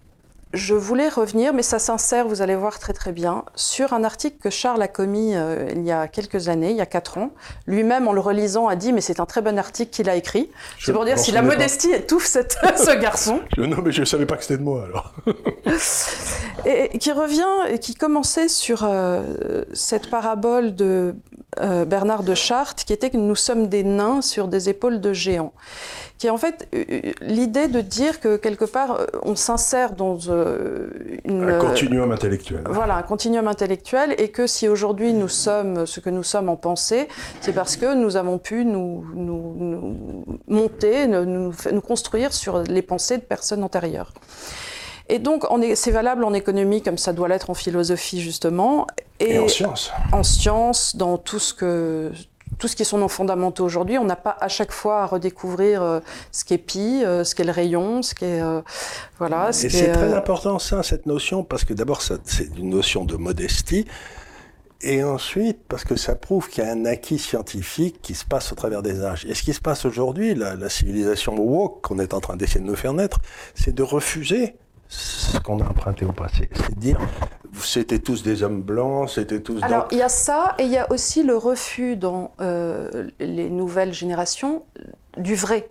je voulais revenir, mais ça s'insère, vous allez voir très très bien, sur un article que Charles a commis euh, il y a quelques années, il y a quatre ans. Lui-même, en le relisant, a dit, mais c'est un très bon article qu'il a écrit. C'est pour dire si la modestie étouffe cette, ce garçon. non, mais je ne savais pas que c'était de moi alors. et, qui revient, et qui commençait sur euh, cette parabole de euh, Bernard de Chartres, qui était que nous sommes des nains sur des épaules de géants qui est en fait euh, euh, l'idée de dire que quelque part on s'insère dans une, un continuum intellectuel. Voilà, un continuum intellectuel et que si aujourd'hui nous sommes ce que nous sommes en pensée, c'est parce que nous avons pu nous, nous, monter, nous, nous construire sur les pensées de personnes antérieures. Et donc, c'est valable en économie comme ça doit l'être en philosophie, justement. Et, et, en sciences. En sciences, dans tout ce que, tout ce qui sont nos fondamentaux aujourd'hui. On n'a pas à chaque fois à redécouvrir euh, ce qu'est pi, euh, ce qu'est le rayon, ce qu'est euh, voilà. Ce Et c'est très important ça, cette notion, parce que d'abord c'est une notion de modestie. Et ensuite, parce que ça prouve qu'il y a un acquis scientifique qui se passe au travers des âges. Et ce qui se passe aujourd'hui, la, la civilisation woke qu'on est en train d'essayer de nous faire naître, c'est de refuser ce qu'on a emprunté au passé. C'est dire, c'était tous des hommes blancs, c'était tous. Alors il y a ça, et il y a aussi le refus dans euh, les nouvelles générations du vrai.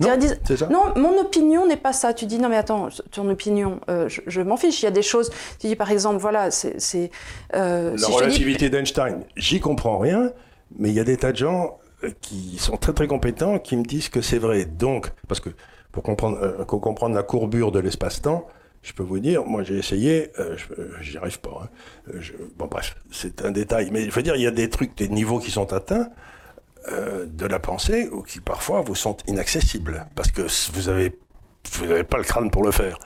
Non, ça. non, mon opinion n'est pas ça. Tu dis non mais attends, ton opinion, euh, je, m'en fiche. Il y a des choses. Tu dis par exemple, voilà, c'est. Euh, La relativité d'Einstein, j'y comprends rien, mais il y a des tas de gens qui sont très très compétents qui me disent que c'est vrai. Donc, parce que pour comprendre, euh, comprendre la courbure de l'espace-temps, je peux vous dire, moi j'ai essayé, euh, j'y arrive pas. Hein. Euh, bon bref, c'est un détail, mais je veux dire, il y a des trucs, des niveaux qui sont atteints euh, de la pensée ou qui parfois vous sont inaccessibles parce que vous avez vous n'avez pas le crâne pour le faire.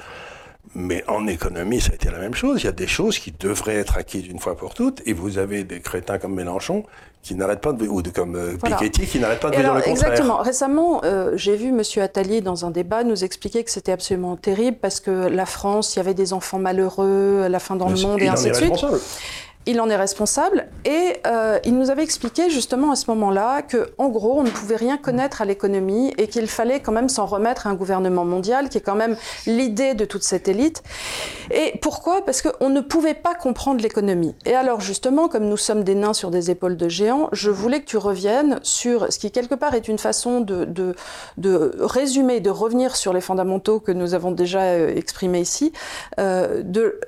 Mais en économie, ça a été la même chose. Il y a des choses qui devraient être acquises une fois pour toutes, et vous avez des crétins comme Mélenchon qui n'arrêtent pas de, ou de, comme euh, Piketty qui n'arrêtent pas de dire le contraire. Exactement. Récemment, euh, j'ai vu M. Attali dans un débat nous expliquer que c'était absolument terrible parce que la France, il y avait des enfants malheureux, la fin dans le monde et ainsi de suite il en est responsable et euh, il nous avait expliqué justement à ce moment-là que en gros on ne pouvait rien connaître à l'économie et qu'il fallait quand même s'en remettre à un gouvernement mondial qui est quand même l'idée de toute cette élite. Et pourquoi? Parce qu'on ne pouvait pas comprendre l'économie. Et alors justement, comme nous sommes des nains sur des épaules de géants, je voulais que tu reviennes sur ce qui quelque part est une façon de, de, de résumer, de revenir sur les fondamentaux que nous avons déjà euh, exprimés ici, euh, de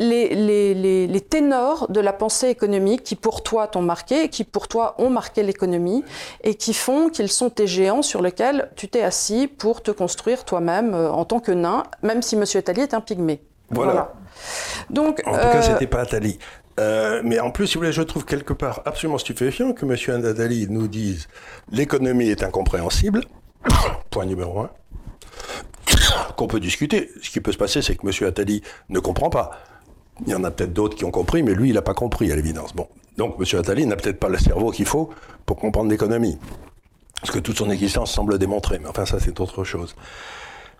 les, les, les, ténors de la pensée économique qui pour toi t'ont marqué, qui pour toi ont marqué l'économie et qui font qu'ils sont tes géants sur lesquels tu t'es assis pour te construire toi-même euh, en tant que nain, même si Monsieur Attali est un pygmée. Voilà. Donc, en tout cas, c'était pas Attali. Euh, mais en plus, si vous voulez, je trouve quelque part absolument stupéfiant que M. Attali nous dise l'économie est incompréhensible, point numéro un, qu'on peut discuter. Ce qui peut se passer, c'est que M. Attali ne comprend pas. Il y en a peut-être d'autres qui ont compris, mais lui, il n'a pas compris, à l'évidence. Bon. Donc, M. Attali n'a peut-être pas le cerveau qu'il faut pour comprendre l'économie. Ce que toute son existence semble démontrer. Mais enfin, ça, c'est autre chose.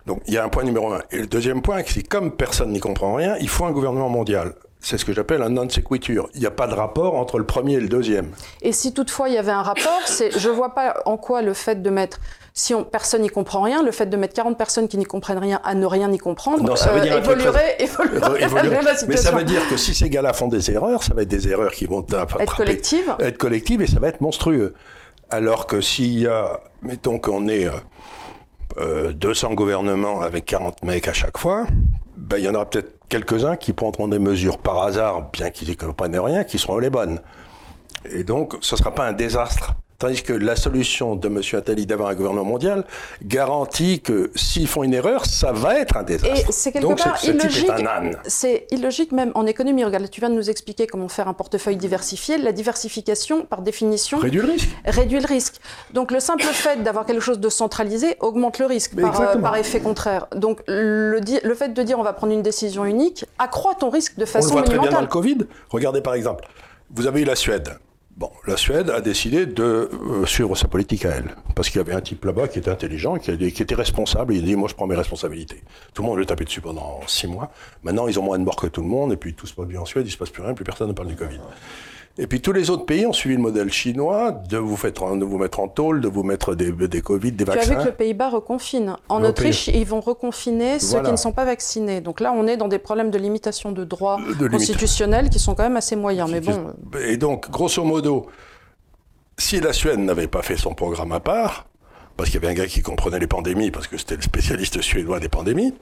Donc, il y a un point numéro un. Et le deuxième point, c'est comme personne n'y comprend rien, il faut un gouvernement mondial. C'est ce que j'appelle un non-sequitur. Il n'y a pas de rapport entre le premier et le deuxième. Et si toutefois il y avait un rapport, je ne vois pas en quoi le fait de mettre si on, personne n'y comprend rien, le fait de mettre 40 personnes qui n'y comprennent rien à ne rien y comprendre non, ça veut dire évoluerait, Mais ça veut dire que si ces gars-là font des erreurs, ça va être des erreurs qui vont être collectives. Être collectives et ça va être monstrueux. Alors que s'il y a, mettons qu'on est euh, 200 gouvernements avec 40 mecs à chaque fois, ben, il y en aura peut-être quelques-uns qui prendront des mesures par hasard, bien qu'ils ne comprennent rien, qui seront les bonnes. Et donc, ce ne sera pas un désastre Tandis que la solution de M. Attali d'avoir un gouvernement mondial garantit que s'ils font une erreur, ça va être un désastre. Et c'est quelque Donc, part illogique. C'est illogique même en économie. Regarde, tu viens de nous expliquer comment faire un portefeuille diversifié. La diversification, par définition, réduit le risque. Réduit le risque. Donc le simple fait d'avoir quelque chose de centralisé augmente le risque par, euh, par, effet contraire. Donc le, le, fait de dire on va prendre une décision unique accroît ton risque de façon On le voit très bien dans le Covid. Regardez par exemple, vous avez eu la Suède. Bon, la Suède a décidé de euh, suivre sa politique à elle. Parce qu'il y avait un type là-bas qui était intelligent, qui, était responsable. Il a dit, moi, je prends mes responsabilités. Tout le monde lui tapé dessus pendant six mois. Maintenant, ils ont moins de morts que tout le monde. Et puis, tout se passe bien en Suède, il se passe plus rien, plus personne ne parle du Covid. Et puis tous les autres pays ont suivi le modèle chinois de vous, de vous mettre en tôle, de vous mettre des, des Covid, des vaccins. Tu as vu que le Pays-Bas reconfine. En Autriche, ils vont reconfiner ceux qui ne sont pas vaccinés. Donc là, on est dans des problèmes de limitation de droits constitutionnels qui sont quand même assez moyens. Mais bon. Et donc, grosso modo, si la Suède n'avait pas fait son programme à part, parce qu'il y avait un gars qui comprenait les pandémies, parce que c'était le spécialiste suédois des pandémies,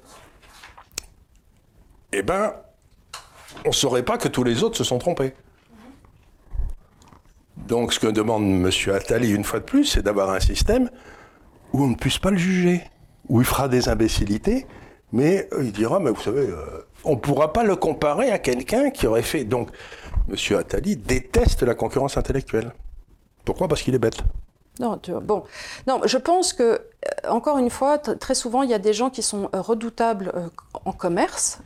eh ben, on ne saurait pas que tous les autres se sont trompés. Donc ce que demande M. Attali une fois de plus, c'est d'avoir un système où on ne puisse pas le juger, où il fera des imbécilités, mais euh, il dira, mais vous savez, euh, on ne pourra pas le comparer à quelqu'un qui aurait fait. Donc M. Attali déteste la concurrence intellectuelle. Pourquoi? Parce qu'il est bête. Non, tu vois, bon. Non, je pense que, encore une fois, très souvent, il y a des gens qui sont euh, redoutables euh, en commerce.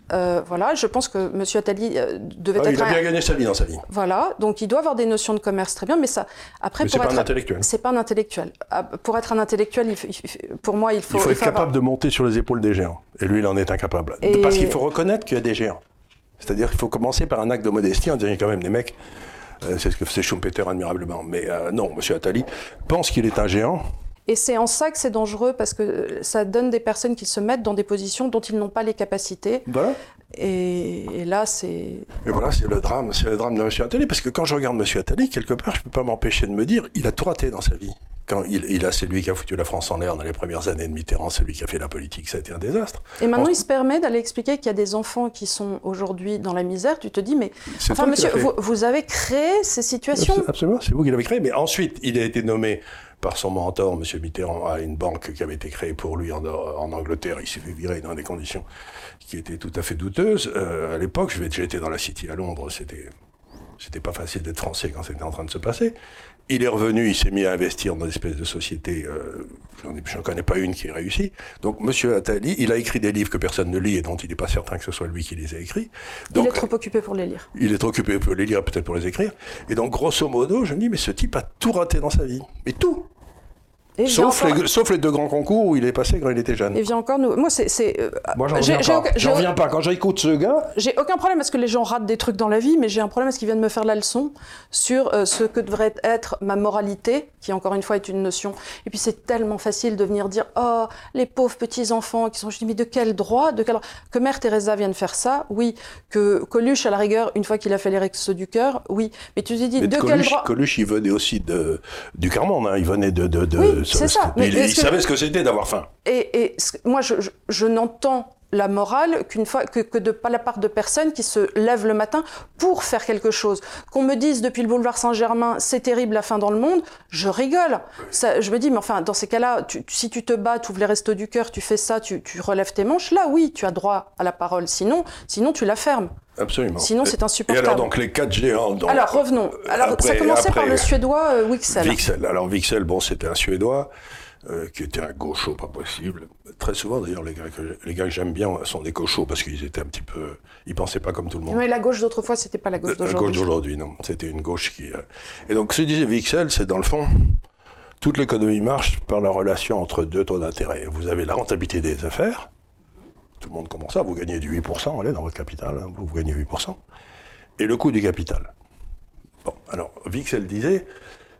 voilà, je pense que M. Attali devait ah, être. Il a bien gagné sa vie dans sa vie. Voilà, donc il doit avoir des notions de commerce très bien, mais ça. Après, mais c'est pas un intellectuel. C'est pas un intellectuel. Ah, pour être un intellectuel, pour moi, il faut. Il faut être capable de monter sur les épaules des géants. Et lui, il en est incapable. Parce qu'il faut reconnaître qu'il y a des géants. C'est-à-dire qu'il faut commencer par un acte de modestie en disant quand même des mecs euh, c'est ce que faisait Schumpeter admirablement. Mais euh, non, M. Attali pense qu'il est un géant. Et c'est en ça que c'est dangereux parce que ça donne des personnes qui se mettent dans des positions dont ils n'ont pas les capacités. Voilà. Et, là, c'est. Et voilà, c'est le drame, c'est le drame de M. Attali. Parce que quand je regarde M. Attali, quelque part, je ne peux pas m'empêcher de me dire, il a tout raté dans sa vie il, a, c'est lui qui a foutu la France en l'air dans les premières années de Mitterrand, c'est lui qui a fait la politique, ça a été un désastre. Et maintenant, il se permet d'aller expliquer qu'il y a des enfants qui sont aujourd'hui dans la misère. Tu te dis, mais enfin, monsieur, vous, avez créé ces situations Absolument, c'est vous qui l'avez créé. Mais ensuite, il a été nommé par son mentor, M. Mitterrand, à une banque qui avait été créée pour lui en, Angleterre. Il s'est fait virer dans des conditions qui étaient tout à fait douteuses. Euh, à l'époque, j'étais dans la City à Londres, c'était c'était pas facile d'être français quand c'était en train de se passer. Il est revenu, il s'est mis à investir dans des espèces de sociétés. Euh, je n'en connais pas une qui ait réussi. Donc, Monsieur Attali, il a écrit des livres que personne ne lit et dont il n'est pas certain que ce soit lui qui les a écrits. Donc, il est trop occupé pour les lire. Il est trop occupé pour les lire, peut-être pour les écrire. Et donc, grosso modo, je me dis, mais ce type a tout raté dans sa vie. Mais tout sauf, les, sauf, les, deux grands concours où il est passé quand il était jeune. Et vient encore nous. Moi, c'est. Euh, Moi, j'en reviens, pas. J'en reviens pas. Quand j'écoute ce gars. J'ai aucun problème à ce que les gens ratent des trucs dans la vie, mais j'ai un problème à ce qu'ils viennent me faire la leçon sur euh, ce que devrait être ma moralité, qui encore une fois est une notion. Et puis, c'est tellement facile de venir dire Oh, les pauvres petits-enfants qui sont. Je dis Mais de quel droit, de quel... Que Mère Teresa vienne faire ça, oui. Que Coluche, à la rigueur, une fois qu'il a fait les rectos du cœur, oui. Mais tu te dis De, quel droit? Coluche, il venait aussi de, du Carmonde, hein. il venait de. de, de oui, c'est ça. Mais il, savait ce que c'était d'avoir faim. Et, et moi, je, je, n'entends la morale qu'une fois que, que de pas la part de personnes qui se lèvent le matin pour faire quelque chose. Qu'on me dise depuis le boulevard Saint-Germain, c'est terrible la fin dans le monde, je rigole. Ça, je me dis, mais enfin, dans ces cas-là, tu, si tu te bats, tu ouvres les restos du cœur, tu fais ça, tu, tu relèves tes manches, là oui, tu as droit à la parole. Sinon, sinon tu la fermes. Absolument. Sinon, c'est insupportable. Et alors, donc, les quatre géants. Donc, alors, revenons. Alors, après- ça commençait par après- le suédois euh, Wixel. Wixel. Alors Wixel, bon, c'était un Suédois euh, qui était un gaucho pas possible. Très souvent, d'ailleurs, les gars que, les gars que j'aime bien sont des gauchos parce qu'ils étaient un petit peu, ils pensaient pas comme tout le monde. Mais la gauche d'autrefois, c'était pas la gauche La gauche d'aujourd'hui. d'aujourd'hui, non. C'était une gauche qui. euh, Et donc, ce que disait Wixel, c'est dans le fond, toute l'économie marche par la relation entre deux taux d'intérêt. Vous avez la rentabilité des affaires. Tout le monde commence ça. Vous gagnez du 8%, allez, dans votre capital, hein, vous, gagnez 8%. Et le coût du capital? Bon, alors, Wixel disait,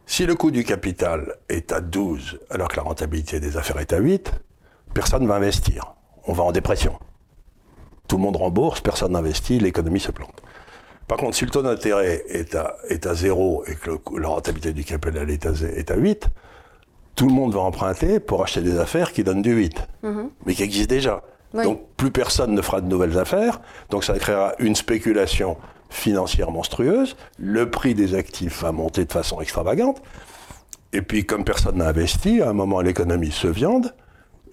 si le coût du capital est à 12, alors que la rentabilité des affaires est à 8, personne ne va investir. On va en dépression. Tout le monde rembourse, personne n'investit, l'économie se plante. Par contre, si le taux d'intérêt est à, est à 0 et que le la rentabilité du capital est à, est à 8, tout le monde va emprunter pour acheter des affaires qui donnent du 8, mais qui existent déjà. Donc plus personne ne fera de nouvelles affaires, donc ça créera une spéculation financière monstrueuse, le prix des actifs va monter de façon extravagante, et puis comme personne n'a investi, à un moment l'économie se viande,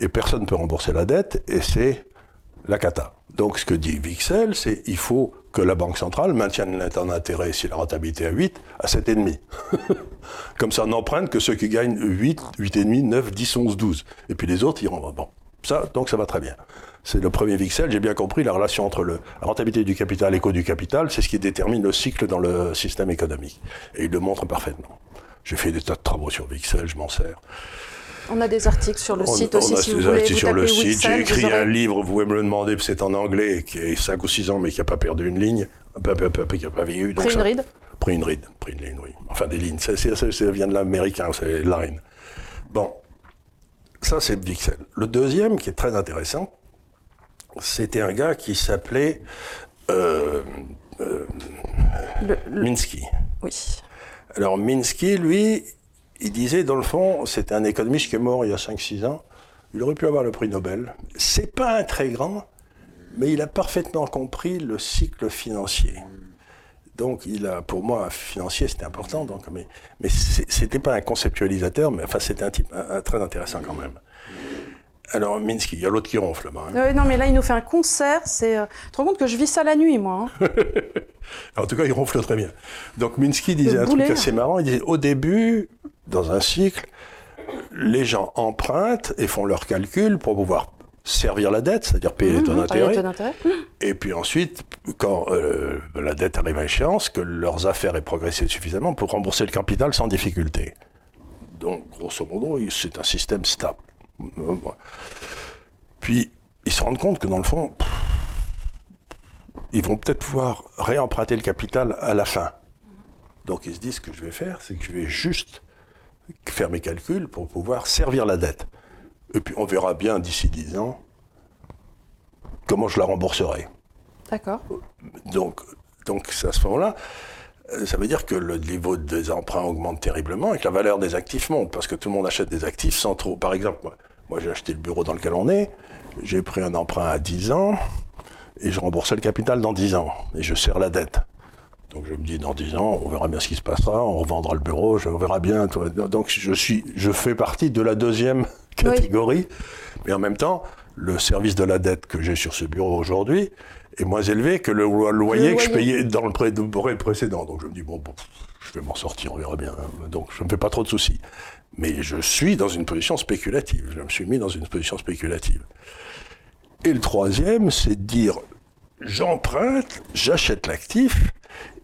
et personne ne peut rembourser la dette, et c'est la cata. Donc ce que dit Vixel, c'est il faut que la Banque centrale maintienne d'intérêt, si la rentabilité est à 8, à 7,5. Comme ça, on n'emprunte que ceux qui gagnent 8, 8,5, 9, 10, 11, 12. Et puis les autres iront. Bon, ça, donc ça va très bien. C'est le premier Vixel. J'ai bien compris la relation entre le, la rentabilité du capital et coût du capital. C'est ce qui détermine le cycle dans le système économique. Et il le montre parfaitement. J'ai fait des tas de travaux sur Vixel, je m'en sers. On a des articles sur le On- site on aussi, a si vous des voulez. articles Vous sur le site. J'ai écrit aurez- un livre, vous pouvez me le demander, c'est en anglais, qui est 5 ou 6 ans, mais qui n'a pas perdu une ligne, qui n'a pas vieilli. Pris une ride Pris une ride, pris une ligne, oui. Enfin, des lignes. Ça, ça, ça vient de l'américain, c'est line. Bon, ça, c'est Vixel. Le deuxième, qui est très intéressant, c'était un gars qui s'appelait euh, euh, Le- le- Minsky. Oui. Alors Minsky, lui, il disait, dans le fond, c'était un économiste qui est mort il y a 5-6 ans. Il aurait pu avoir le prix Nobel. C'est pas un très grand, mais il a parfaitement compris le cycle financier. Donc, il a, pour moi, financier, c'était important. Donc, mais, mais c'était pas un conceptualisateur, mais enfin, c'était un type un- un très intéressant quand même. Alors, Minsky, il y a l'autre qui ronfle là-bas. hein. Non, mais là, il nous fait un concert. C'est. euh, Tu te rends compte que je vis ça la nuit, moi. hein. En tout cas, il ronfle très bien. Donc Minsky disait Le un boulet. truc assez marrant. Il disait au début, dans un cycle, les gens empruntent et font leurs calculs pour pouvoir servir la dette, c'est-à-dire payer les taux Mhm, taux d'intérêt. Et puis ensuite, quand euh, la dette arrive à échéance, que leurs affaires aient progressé suffisamment pour rembourser le capital sans difficulté. Donc, grosso modo, c'est un système stable. Puis, ils se rendent compte que dans le fond, ils vont peut-être pouvoir réemprunter le capital à la fin. Donc, ils se disent ce que je vais faire, c'est que je vais juste faire mes calculs pour pouvoir servir la dette. Et puis, on verra bien d'ici 10 ans comment je la rembourserai. D'accord. Donc, donc à ce moment-là, euh, ça veut dire que le niveau des emprunts augmente terriblement et que la valeur des actifs monte, parce que tout le monde achète des actifs sans trop. Par exemple, moi, j'ai acheté le bureau dans lequel on est, j'ai pris un emprunt à 10 ans et je remboursais le capital dans 10 ans et je serre la dette. Donc je me dis dans 10 ans, on verra bien ce qui se passera, on revendra le bureau, je- on verra bien. Donc je suis, je fais partie de la deuxième catégorie, mais en même temps, le service de la dette que j'ai sur ce bureau aujourd'hui est moins élevé que le lo- loyer Le que je payais dans le pré- précédent. Donc je me dis bon, bon, je vais m'en sortir, on verra bien. Donc je ne me fais pas trop de soucis. Mais je suis dans une position spéculative. Je me suis mis dans une position spéculative. Et le troisième, c'est de dire j'emprunte, j'achète l'actif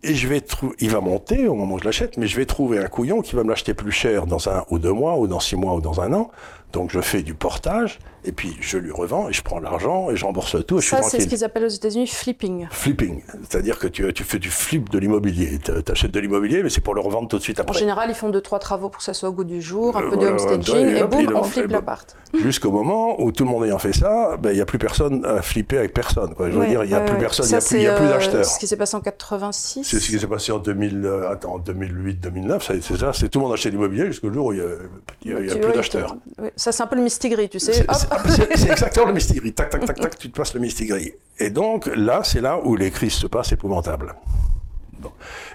et je vais il va monter au moment où je l'achète, mais je vais trouver un couillon qui va me l'acheter plus cher dans un ou deux mois ou dans six mois ou dans un an. Donc je fais du portage et puis je lui revends et je prends l'argent et je rembourse tout et Ça, c'est ce qu'ils appellent aux États-Unis flipping. Flipping, c'est-à-dire que tu, tu fais du flip de l'immobilier. Tu achètes de l'immobilier, mais c'est pour le revendre tout de suite En après. général, ils font deux, trois travaux pour que ça soit au goût du jour, un Euh, peu de homestaging, et boum, on en flippe l'appart. Jusqu'au moment où tout le monde ayant fait ça, ben, il n'y a plus personne à flipper avec personne. Quoi. Je veux Ouais, dire, il n'y a plus personne, il n'y a, plus- euh, d'acheteurs. Ce qui s'est passé en 2006. C'est ce qui s'est passé en 2000, euh, attends, 2008-2009. C'est ça, c'est tout le monde achetait l'immobilier jusqu'au jour où il n'y a, plus d'acheteurs. Ça, c'est un peu le mistigris, tu sais. C'est exactement le mistigris. Tac, tac, tac, tac, tu te passes le mistigris. Et donc, là, c'est là où les crises se passent épouvantables.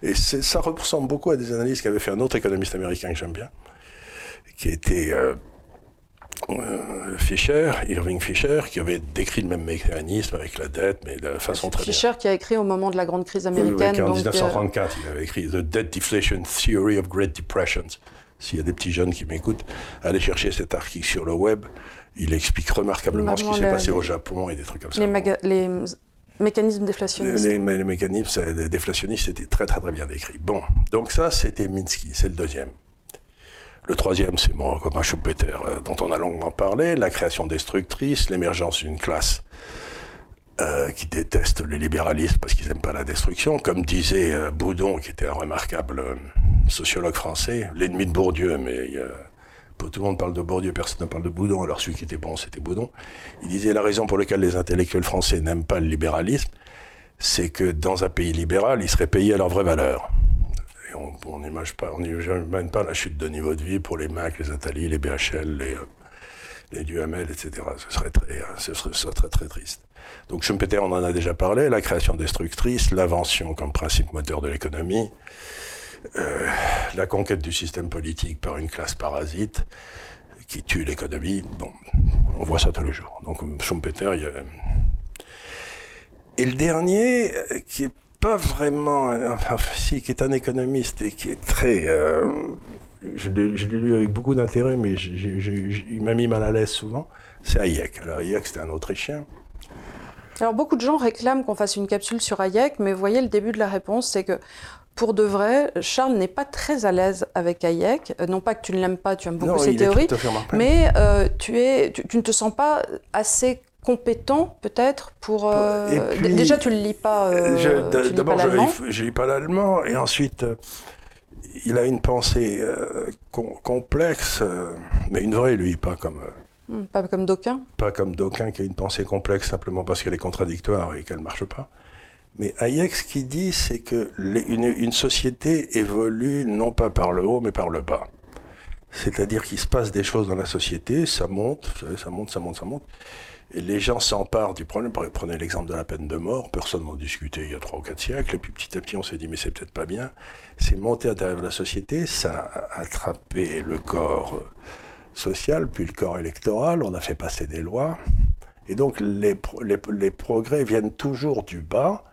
Et ça ressemble beaucoup à des analyses qu'avait fait un autre économiste américain que j'aime bien, qui était euh, euh, Fisher, Irving Fisher, qui avait décrit le même mécanisme avec la dette, mais de façon très Fisher qui a écrit au moment de la grande crise américaine. en 1934, il avait écrit The Debt Deflation Theory of Great Depressions. S'il y a des petits jeunes qui m'écoutent, allez chercher cet article sur le web. Il explique remarquablement ce qui s'est passé au Japon et des trucs comme ça. Les, mécanismes déflationnistes. Les, les mécanismes déflationnistes étaient très très très bien décrits. Bon, donc ça c'était Minsky, c'est le deuxième. Le troisième, c'est mon copain Schumpeter, euh, dont on a longuement parlé, la création destructrice, l'émergence d'une classe euh, qui déteste les libéralistes parce qu'ils n'aiment pas la destruction. Comme disait euh, Boudon, qui était un remarquable sociologue français, l'ennemi de Bourdieu, mais tout le monde parle de Bourdieu, personne ne parle de Boudon, alors celui qui était bon, c'était Boudon. Il disait la raison pour laquelle les intellectuels français n'aiment pas le libéralisme, c'est que dans un pays libéral, ils seraient payés à leur vraie valeur on n'imagine pas, on pas la chute de niveau de vie pour les MAC, les Atali, les BHL, les, euh, les Duhamel, etc. Ce serait très, euh, ce serait, très, très triste. Donc Schumpeter, on en a déjà parlé, la création destructrice, l'invention comme principe moteur de l'économie, euh, la conquête du système politique par une classe parasite qui tue l'économie. Bon, on voit ça tous les jours. Donc Schumpeter, il y a... Et le dernier, qui est pas vraiment, enfin, si, qui est un économiste et qui est très. Euh, je l'ai lu avec beaucoup d'intérêt, mais il m'a mis mal à l'aise souvent. C'est Hayek. Alors, Hayek, c'était un Autrichien. Alors, beaucoup de gens réclament qu'on fasse une capsule sur Hayek, mais vous voyez, le début de la réponse, c'est que pour de vrai, Charles n'est pas très à l'aise avec Hayek. Euh, non pas que tu ne l'aimes pas, tu aimes beaucoup ses théories, mais euh, tu, es, tu, ne te sens pas assez compétent peut-être pour euh, déjà tu le lis pas euh, d'abord je, je lis pas l'allemand et ensuite euh, il a une pensée complexe mais une vraie lui pas comme hmm, pas comme d'aucun pas comme d'aucun qui a une pensée complexe simplement parce qu'elle est contradictoire et qu'elle marche pas. Mais Hayek ce qu'il dit c'est que une, une société évolue non pas par le haut mais par le bas. C'est-à-dire qu'il se passe des choses dans la société ça monte ça monte ça monte ça monte les gens s'emparent du problème. Prenez l'exemple de la peine de mort. Personne n'en discutait il y a trois ou quatre siècles. Et puis petit à petit, on s'est dit, mais c'est peut-être pas bien. C'est monté à de la société. Ça a attrapé le corps social, puis le corps électoral. On a fait passer des lois. Et donc, les, les, progrès viennent toujours du bas.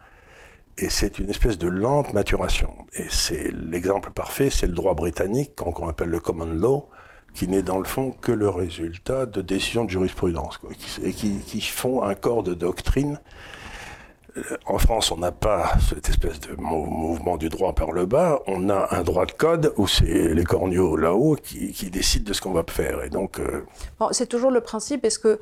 Et c'est une espèce de lente maturation. Et c'est l'exemple parfait, c'est le droit britannique, qu'on appelle le common law qui n'est dans le fond que le résultat de décisions de jurisprudence, et qui, font un corps de doctrine. Euh, en France, on n'a pas cette espèce de mouvement du droit par le bas. On a un droit de code où c'est les corneaux là-haut qui, décident de ce qu'on va faire. Et donc, euh, c'est toujours le principe. Est-ce que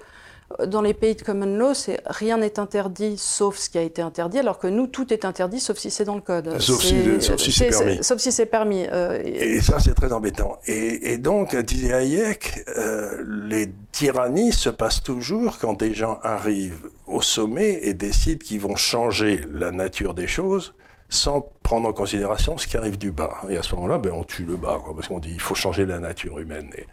dans les pays de common law, c'est rien n'est interdit sauf ce qui a été interdit, alors que nous, tout est interdit sauf si c'est dans le code. Sauf si, c'est permis. Sauf si c'est permis. Euh, et, ça, c'est très embêtant. Et, donc, disait Hayek, euh, les tyrannies se passent toujours quand des gens arrivent au sommet et décident qu'ils vont changer la nature des choses sans prendre en considération ce qui arrive du bas. Et à ce moment-là, ben, on tue le bas, quoi, parce qu'on dit il faut changer la nature humaine. Et,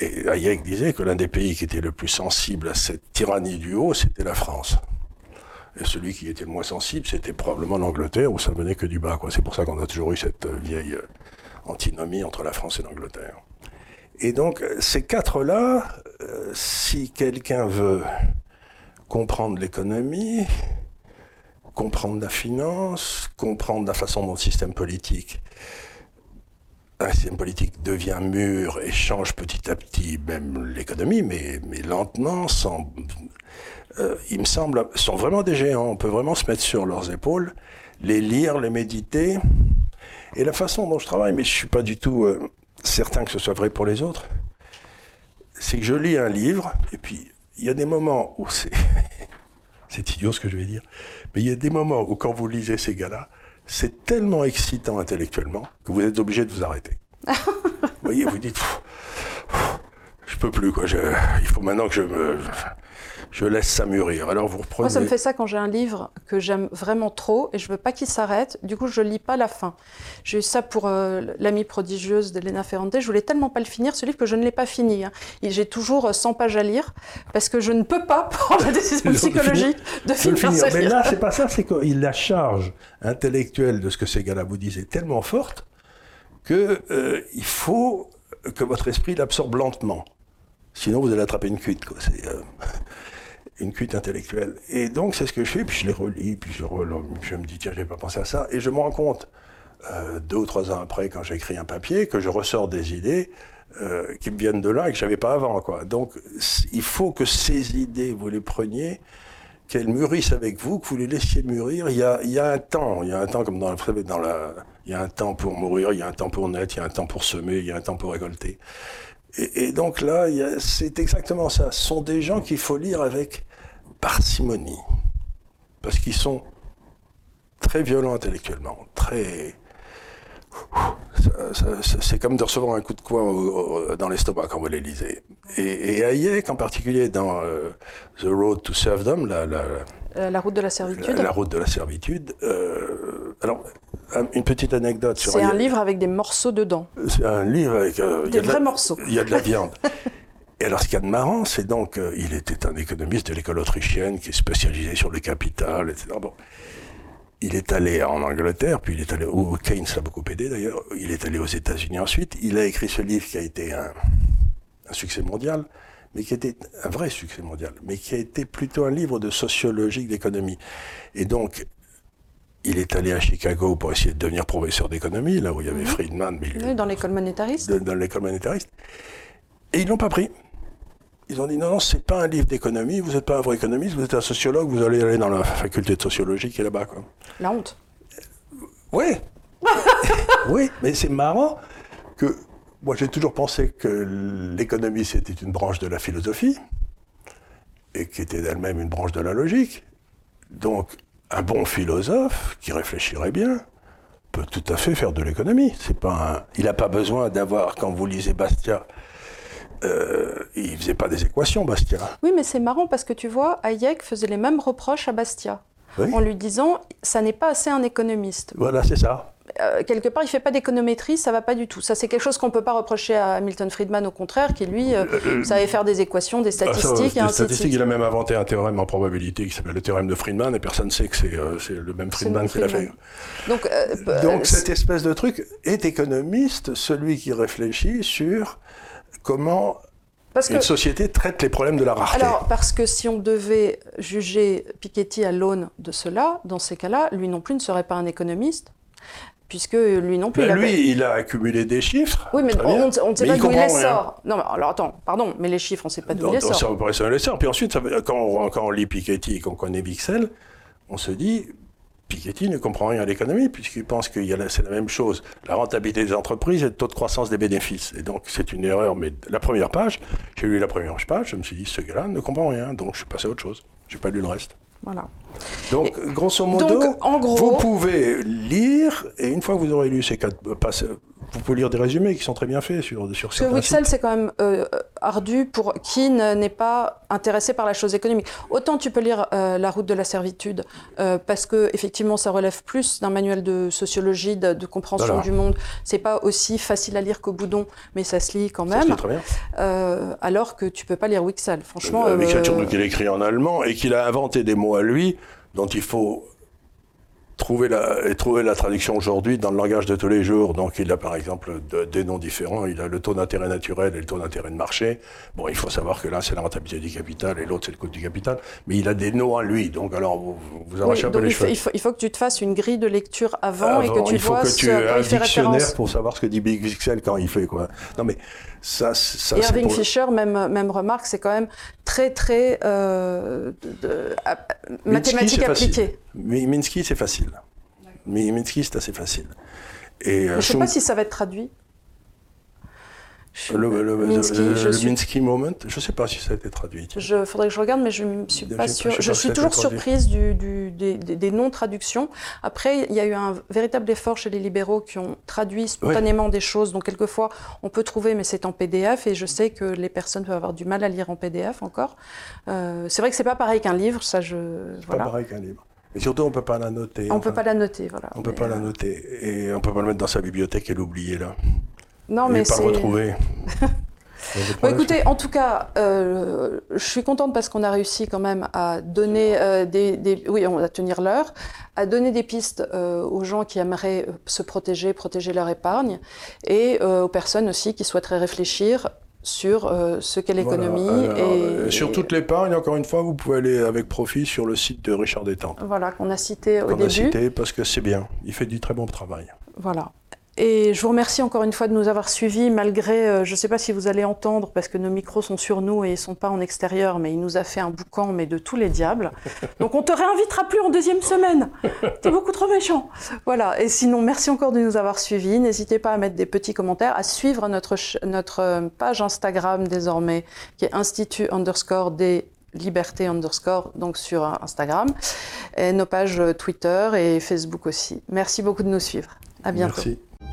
et Hayek disait que l'un des pays qui était le plus sensible à cette tyrannie du haut, c'était la France. Et celui qui était le moins sensible, c'était probablement l'Angleterre, où ça venait que du bas. C'est pour ça qu'on a toujours eu cette euh, vieille euh, antinomie entre la France et l'Angleterre. Et donc, ces quatre-là, euh, si quelqu'un veut comprendre l'économie, comprendre la finance, comprendre la façon dont le système politique un système politique devient mûr et change petit à petit même l'économie, mais, mais lentement, sans, euh, il me semble, sont vraiment des géants. On peut vraiment se mettre sur leurs épaules, les lire, les méditer. Et la façon dont je travaille, mais je suis pas du tout euh, certain que ce soit vrai pour les autres, c'est que je lis un livre, et puis il y a des moments où c'est... c'est idiot ce que je vais dire, mais il y a des moments où quand vous lisez ces gars-là, c'est tellement excitant intellectuellement que vous êtes obligé de vous arrêter. vous voyez, vous dites, je peux plus quoi. il faut maintenant que je me, je laisse ça mûrir. Alors vous reprenez. Moi, ça me fait ça quand j'ai un livre que j'aime vraiment trop et je veux pas qu'il s'arrête. Du coup, je lis pas la fin. J'ai eu ça pour euh, l'amie prodigieuse d'Elena Ferrante. Je voulais tellement pas le finir, ce livre, que je ne l'ai pas fini. Hein. J'ai toujours 100 pages à lire parce que je ne peux pas prendre la décision psychologique de finir, finir. Mais là, c'est pas ça, c'est qu'il la charge intellectuelle de ce que ces gars-là vous disent est tellement forte que euh, il faut que votre esprit l'absorbe lentement. Sinon, vous allez attraper une cuite. Euh, une cuite intellectuelle. Et donc, c'est ce que je fais, puis je les relis, puis je, me dis, tiens, j'ai pas pensé à ça. Et je me rends compte, euh, deux ou trois ans après, quand j'écris un papier, que je ressors des idées euh, qui me viennent de là et que j'avais pas avant. Quoi. Donc, il faut que ces idées, vous les preniez, qu'elles mûrissent avec vous, que vous les laissiez mûrir. Il y a, il y a un temps, il y a un temps comme dans, dans la, il y a un temps pour mourir, il y a un temps pour naître, il y a un temps pour semer, il y a un temps pour récolter. Et, donc là, c'est exactement ça. Ce sont des gens qu'il faut lire avec parcimonie. Parce qu'ils sont très violents intellectuellement, très... C'est comme de recevoir un coup de coin dans l'estomac quand vous les lisez. Et, et Hayek, en particulier dans euh, The Road to Serfdom, la, la, euh, la route de la servitude. La, route de la servitude. Euh, alors, une petite anecdote sur. C'est un livre avec des morceaux dedans. C'est un livre avec. Euh, des vrais morceaux. Il y a de la viande. Et alors, ce qu'il y a de marrant, c'est donc, il était un économiste de l'école autrichienne qui est spécialisé sur le capital, etc. Bon. Il est allé en Angleterre, puis il est allé, où Keynes l'a beaucoup aidé d'ailleurs, il est allé aux États-Unis ensuite. Il a écrit ce livre qui a été un, un succès mondial mais qui était un vrai succès mondial, mais qui a été plutôt un livre de sociologie d'économie. Et donc, il est allé à Chicago pour essayer de devenir professeur d'économie, là où il y avait mhm. Friedman. Mais dans l'école monétariste. dans l'école monétariste. Et ils l'ont pas pris. Ils ont dit non, non, c'est pas un livre d'économie, vous n'êtes pas un vrai économiste, vous êtes un sociologue, vous allez aller dans la faculté de sociologie qui est là-bas. Quoi. La honte. Oui. oui, mais c'est marrant que moi, j'ai toujours pensé que l'économie, c'était une branche de la philosophie, et qui était d'elle-même une branche de la logique. Donc, un bon philosophe, qui réfléchirait bien, peut tout à fait faire de l'économie. C'est pas Il n'a pas besoin d'avoir, quand vous lisez Bastia, euh, il faisait pas des équations, Bastia. Oui, mais c'est marrant parce que tu vois, Hayek faisait les mêmes reproches à Bastia. En lui disant, ça n'est pas assez un économiste. Voilà, c'est ça. Euh, quelque part, il fait pas d'économétrie, ça va pas du tout. Ça, c'est quelque chose qu'on peut pas reprocher à Milton Friedman, au contraire, qui lui euh, euh, savait faire des équations, des ah, statistiques. des statistiques, il a même inventé un théorème en probabilité qui s'appelle le théorème de Friedman, et personne ne sait que c'est le même Friedman qui l'a fait. Donc, Donc cette espèce de truc est économiste, celui qui réfléchit sur comment une société traite les problèmes de la rareté. Alors, parce que si on devait juger Piketty à l'aune de cela, dans ces cas-là, lui non plus ne serait pas un économiste, puisque lui non plus. Ben lui, il a accumulé des chiffres. Oui, mais on ne sait pas d'où il les sort. Non, mais alors attends, pardon, mais les chiffres, on ne sait pas d'où il les sort. Ça les sort. Puis ensuite, quand, on, quand on lit Piketty et qu'on connaît Vixel, on se dit, Piketty ne comprend rien à l'économie puisqu'il pense que c'est la même chose. La rentabilité des entreprises et le taux de croissance des bénéfices. Et donc c'est une erreur. Mais la première page, j'ai lu la première page, je me suis dit ce gars-là ne comprend rien. Donc je suis passé à autre chose. J'ai pas lu le reste. Voilà. Donc, grosso modo, vous pouvez lire, et une fois que vous aurez lu ces quatre passages, vous pouvez lire des résumés qui sont très bien faits sur, sur certains Wixel, c'est quand même euh, ardu pour qui n'est pas intéressé par la chose économique. Autant tu peux lire euh, La route de la servitude, euh, parce que effectivement, ça relève plus d'un manuel de sociologie, de, compréhension du monde. C'est pas aussi facile à lire qu'au boudon, mais ça se lit quand même. Ça se lit très bien. alors que tu peux pas lire Wixel, franchement. Wixel, surtout qu'il écrit en allemand et qu'il a inventé des mots à lui dont il faut trouver la, et trouver la traduction aujourd'hui dans le langage de tous les jours. Donc il a par exemple des noms différents. Il a le taux d'intérêt naturel et le taux d'intérêt de marché. Bon, il faut savoir que l'un c'est la rentabilité du capital et l'autre c'est le coût du capital. Mais il a des noms à lui. Donc alors vous, vous arrachez un peu les cheveux. Il faut, il faut, que tu te fasses une grille de lecture avant, et que tu il faut que tu aies un dictionnaire pour savoir ce que dit Big Pixel quand il fait quoi. Non mais ça, ça et Irving Fisher, même, même remarque, c'est quand même très très euh, de, mathématiques appliquées. Minsky c'est facile. Minsky, c'est assez facile. Et, je ne sais pas si ça va être traduit. le, Minsky, Moment, je ne sais pas si ça a été traduit. Il faudrait que je regarde, mais je ne suis pas sûre. Je, suis toujours surprise du, des, non-traductions. Après, il y a eu un véritable effort chez les libéraux qui ont traduit spontanément des choses. Donc, quelquefois, on peut trouver, mais c'est en PDF. Et je sais que les personnes peuvent avoir du mal à lire en PDF encore. Euh, c'est vrai que c'est pas pareil qu'un livre. Ça, je. Voilà. Pas pareil qu'un livre. Et surtout, on ne peut pas la noter. On ne peut pas la noter, voilà. On ne peut pas la euh, noter. Et on ne peut pas le mettre dans sa bibliothèque et l'oublier là. Non, mais pas le retrouver. écoutez, en tout cas, euh, je suis contente parce qu'on a réussi quand même à donner euh, des, oui, on va tenir l'heure, à donner des pistes euh, aux gens qui aimeraient se protéger, protéger leur épargne, et aux personnes aussi qui souhaiteraient réfléchir sur ce qu'est l'économie. et, sur toute l'épargne, encore une fois, vous pouvez aller avec profit sur le site de Richard Détente. Voilà, qu'on a cité au début. Qu'on a cité parce que c'est bien, il fait du très bon travail. Voilà. Et je vous remercie encore une fois de nous avoir suivis, malgré, euh, je ne sais pas si vous allez entendre, parce que nos micros sont sur nous et ils ne sont pas en extérieur, mais il nous a fait un boucan, mais de tous les diables. Donc on te réinvitera plus en deuxième semaine. es beaucoup trop méchant. Voilà. Et sinon, merci encore de nous avoir suivis. N'hésitez pas à mettre des petits commentaires, à suivre notre, notre euh, page Instagram désormais, qui est Institut underscore des Liberté underscore, donc sur Instagram, et nos pages Twitter et Facebook aussi. Merci beaucoup de nous suivre. À bientôt. Merci.